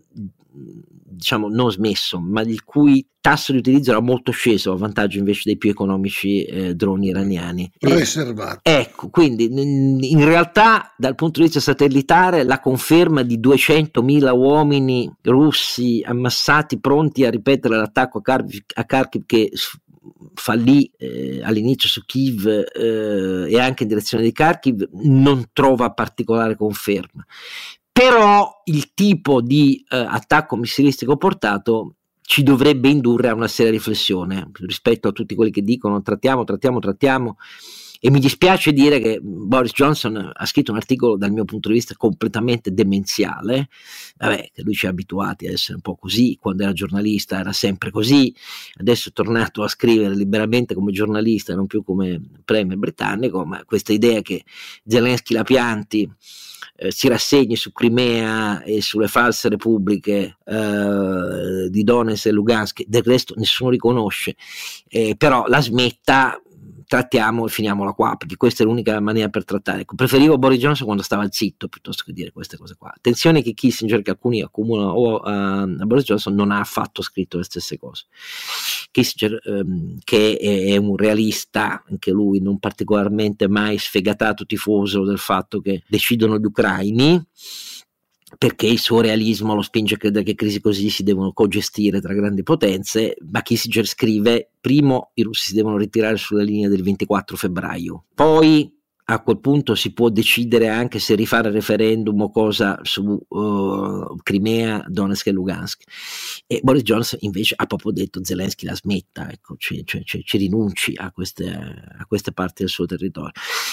diciamo non smesso, ma il cui tasso di utilizzo era molto sceso a vantaggio invece dei più economici eh, droni iraniani. Riservati. ecco, quindi in realtà dal punto di vista satellitare la conferma di 200.000 uomini russi ammassati pronti a ripetere l'attacco a Kharkiv, a Kharkiv che fallì eh, all'inizio su Kiev eh, e anche in direzione di Kharkiv non trova particolare conferma però il tipo di eh, attacco missilistico portato ci dovrebbe indurre a una seria riflessione rispetto a tutti quelli che dicono trattiamo, trattiamo, trattiamo. E mi dispiace dire che Boris Johnson ha scritto un articolo dal mio punto di vista completamente demenziale, vabbè, che lui ci ha abituati a essere un po' così, quando era giornalista era sempre così, adesso è tornato a scrivere liberamente come giornalista, non più come premier britannico, ma questa idea che Zelensky la pianti eh, si rassegni su Crimea e sulle false repubbliche eh, di Donetsk e Lugansk, del resto nessuno riconosce, eh, però la smetta trattiamo e finiamola qua, perché questa è l'unica maniera per trattare. Ecco, preferivo Boris Johnson quando stava zitto piuttosto che dire queste cose qua. Attenzione che Kissinger, che alcuni accumulano o a, a Boris Johnson, non ha affatto scritto le stesse cose. Kissinger, ehm, che è, è, un realista, anche lui non particolarmente mai sfegatato tifoso del fatto che decidono gli ucraini, perché il suo realismo lo spinge a credere che crisi così si devono cogestire tra grandi potenze, ma Kissinger scrive primo i russi si devono ritirare sulla linea del 24 febbraio, poi a quel punto si può decidere anche se rifare referendum o cosa su uh, Crimea, Donetsk e Lugansk. E Boris Johnson invece ha proprio detto Zelensky la smetta, ecco, ci, ci, ci rinunci a queste, a queste, parti del suo territorio.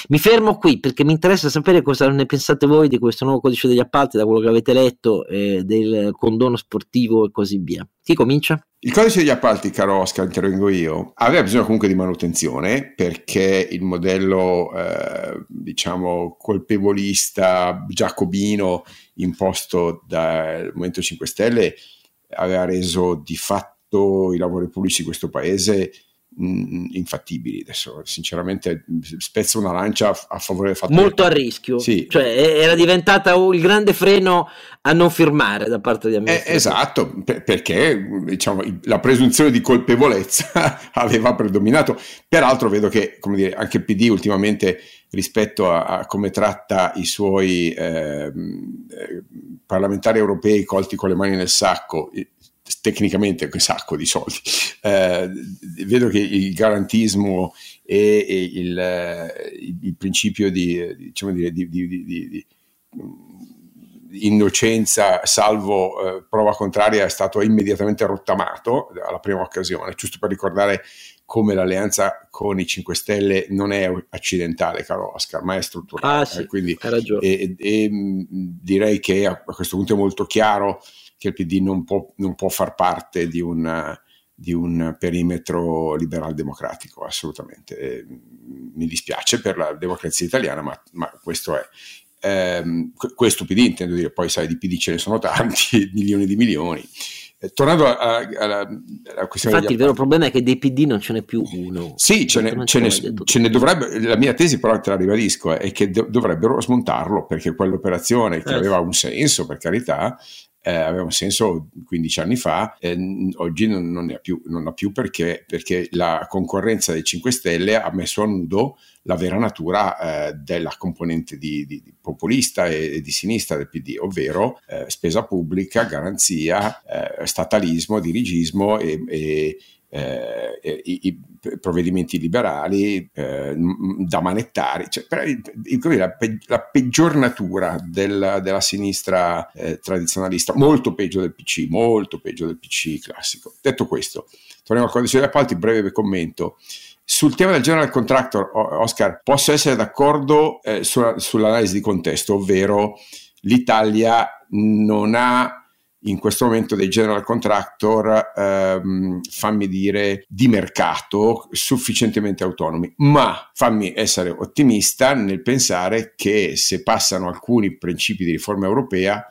Mi fermo qui perché mi interessa sapere cosa ne pensate voi di questo nuovo codice degli appalti, da quello che avete letto, eh, del condono sportivo e così via. Chi comincia? Il codice degli appalti, caro Oscar, intervengo io, aveva bisogno comunque di manutenzione perché il modello, eh, diciamo, colpevolista, giacobino imposto dal Movimento 5 Stelle aveva reso di fatto i lavori pubblici di questo paese mh, infattibili. Adesso, sinceramente, spezzo una lancia a favore del fatto molto che... a rischio. Sì. Cioè, era diventata il grande freno a non firmare da parte di amici. Eh, esatto, per, perché diciamo, la presunzione di colpevolezza <laughs> aveva predominato. Peraltro, vedo che come dire, anche il PD ultimamente rispetto a, a come tratta i suoi ehm, eh, parlamentari europei colti con le mani nel sacco tecnicamente un sacco di soldi. Eh, vedo che il garantismo e, e il, eh, il, principio di, diciamo di, di, di innocenza salvo eh, prova contraria è stato immediatamente rottamato alla prima occasione, giusto per ricordare come l'alleanza con i 5 Stelle non è accidentale, caro Oscar, ma è strutturale. Ah, sì, Quindi, e, e, direi che a questo punto è molto chiaro che il PD non può, non può far parte di un, di un perimetro liberal democratico, assolutamente. E, mi dispiace per la democrazia italiana, ma, ma questo è. Eh, questo PD intendo dire, poi sai, di PD ce ne sono tanti, <laughs> milioni di milioni. Eh, tornando alla, questione. Infatti, il vero problema è che dei PD non ce n'è più uno. Sì, ce ne, ce ne, ce ne dovrebbe. La mia tesi, però, te la ribadisco, è che do, dovrebbero smontarlo perché quell'operazione che eh. aveva un senso, per carità, eh, aveva un senso 15 anni fa, eh, oggi non, non, ha più, non ha più perché, perché, la concorrenza dei 5 Stelle ha messo a nudo la vera natura eh, della componente di, di, di populista e, e, di sinistra del PD, ovvero eh, spesa pubblica, garanzia, eh, statalismo, dirigismo e, e eh, i, i, provvedimenti liberali eh, da manettare, cioè, la, pe- la, peggior natura del, della sinistra eh, tradizionalista, molto peggio del PC, molto peggio del PC classico. Detto questo, torniamo al codice degli appalti, breve commento. Sul tema del general contractor, Oscar, posso essere d'accordo eh, sulla, sull'analisi di contesto, ovvero l'Italia non ha in questo momento dei general contractor, ehm, fammi dire, di mercato sufficientemente autonomi, ma fammi essere ottimista nel pensare che se passano alcuni principi di riforma europea,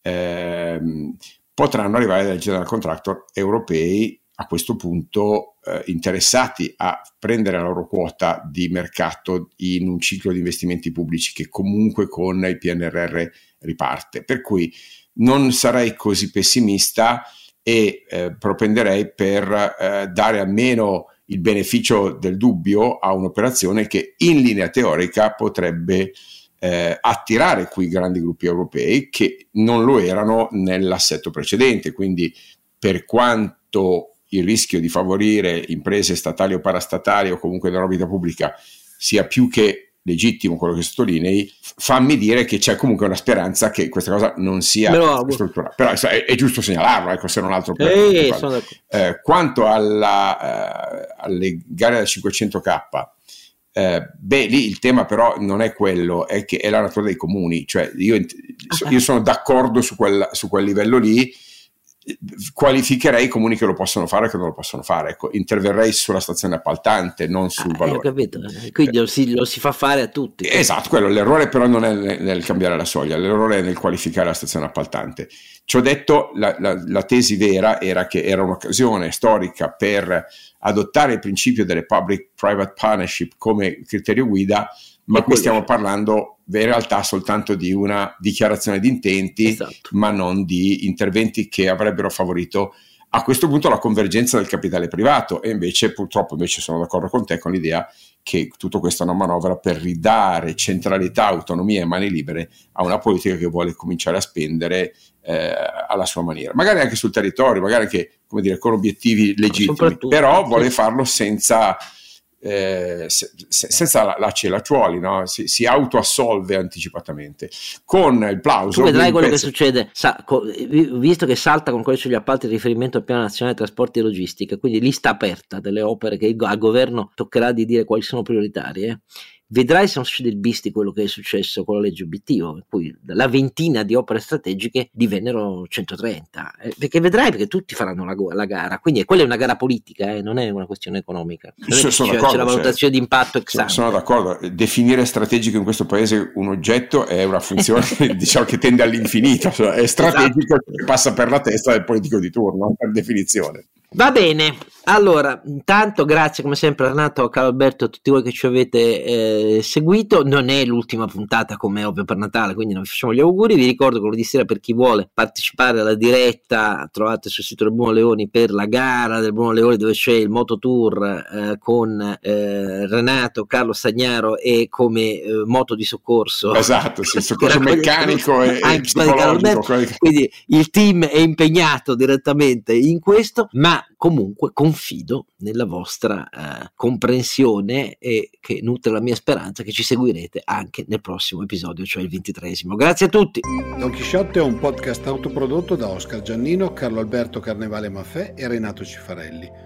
ehm, potranno arrivare dai general contractor europei a questo punto eh, interessati a prendere la loro quota di mercato in un ciclo di investimenti pubblici che comunque con il PNRR riparte. Per cui non sarei così pessimista e eh, propenderei per eh, dare almeno il beneficio del dubbio a un'operazione che in linea teorica potrebbe eh, attirare quei grandi gruppi europei che non lo erano nell'assetto precedente. Quindi per quanto il rischio di favorire imprese statali o parastatali o comunque nell'orbita pubblica sia più che legittimo quello che sottolinei, fammi dire che c'è comunque una speranza che questa cosa non sia strutturale. Però è, è, giusto segnalarlo, ecco, se non altro. Per Ehi, eh, quanto alla, eh, alle gare da 500k, Eh, beh, lì il tema però non è quello, è che è la natura dei comuni, cioè io, io sono d'accordo su quel, su quel livello lì, qualificherei i comuni che lo possono fare e che non lo possono fare. Ecco, interverrei sulla stazione appaltante, non sul ah, valore. capito. Quindi lo si, lo si, fa fare a tutti. Esatto, quello, l'errore però non è nel, nel, cambiare la soglia, l'errore è nel qualificare la stazione appaltante. Ci ho detto, la, la, la tesi vera era che era un'occasione storica per adottare il principio delle public-private partnership come criterio guida, ma qui stiamo parlando in realtà soltanto di una dichiarazione di intenti, esatto. ma non di interventi che avrebbero favorito a questo punto la convergenza del capitale privato. E invece purtroppo invece sono d'accordo con te con l'idea che tutto questo è una manovra per ridare centralità, autonomia e mani libere a una politica che vuole cominciare a spendere eh, alla sua maniera, magari anche sul territorio, magari anche come dire, con obiettivi legittimi, però vuole farlo senza eh, se, senza lacci e lacciuoli, no? si, si autoassolve anticipatamente. Con il plauso. Tu vedrai quello pezzo... che succede, sa, co, visto che salta con quello sugli appalti il riferimento al piano nazionale trasporti e logistica, quindi lista aperta delle opere che al governo toccherà di dire quali sono prioritarie vedrai se non succede il bis di quello che è successo con la legge obiettivo, per cui la ventina di opere strategiche divennero 130, eh, perché vedrai perché tutti faranno la, la gara, quindi quella è una gara politica, eh, non è una questione economica. Sono c'è, c'è, la valutazione cioè, di impatto ex Sono d'accordo, definire strategico in questo paese un oggetto è una funzione <laughs> <laughs> diciamo che tende all'infinito, cioè è strategico esatto. che passa per la testa del politico di turno, per definizione. Va bene, allora, intanto grazie come sempre Renato, a Carlo Alberto e a tutti voi che ci avete eh, seguito. Non è l'ultima puntata come ovvio per Natale, quindi non vi facciamo gli auguri. Vi ricordo che lunedì sera per chi vuole partecipare alla diretta trovate sul sito del Bruno Leoni per la gara del Bruno Leoni dove c'è il Moto Tour eh, con eh, Renato, Carlo Stagnaro e come eh, moto di soccorso. Esatto, sì, <laughs> soccorso meccanico e, e psicologico. Quindi il team è impegnato direttamente in questo, comunque confido nella vostra eh, comprensione e che nutre la mia speranza che ci seguirete anche nel prossimo episodio, cioè il ventitresimo. Grazie a tutti. Don Chisciotte è un podcast autoprodotto da Oscar Giannino, Carlo Alberto Carnevale Maffè e Renato Cifarelli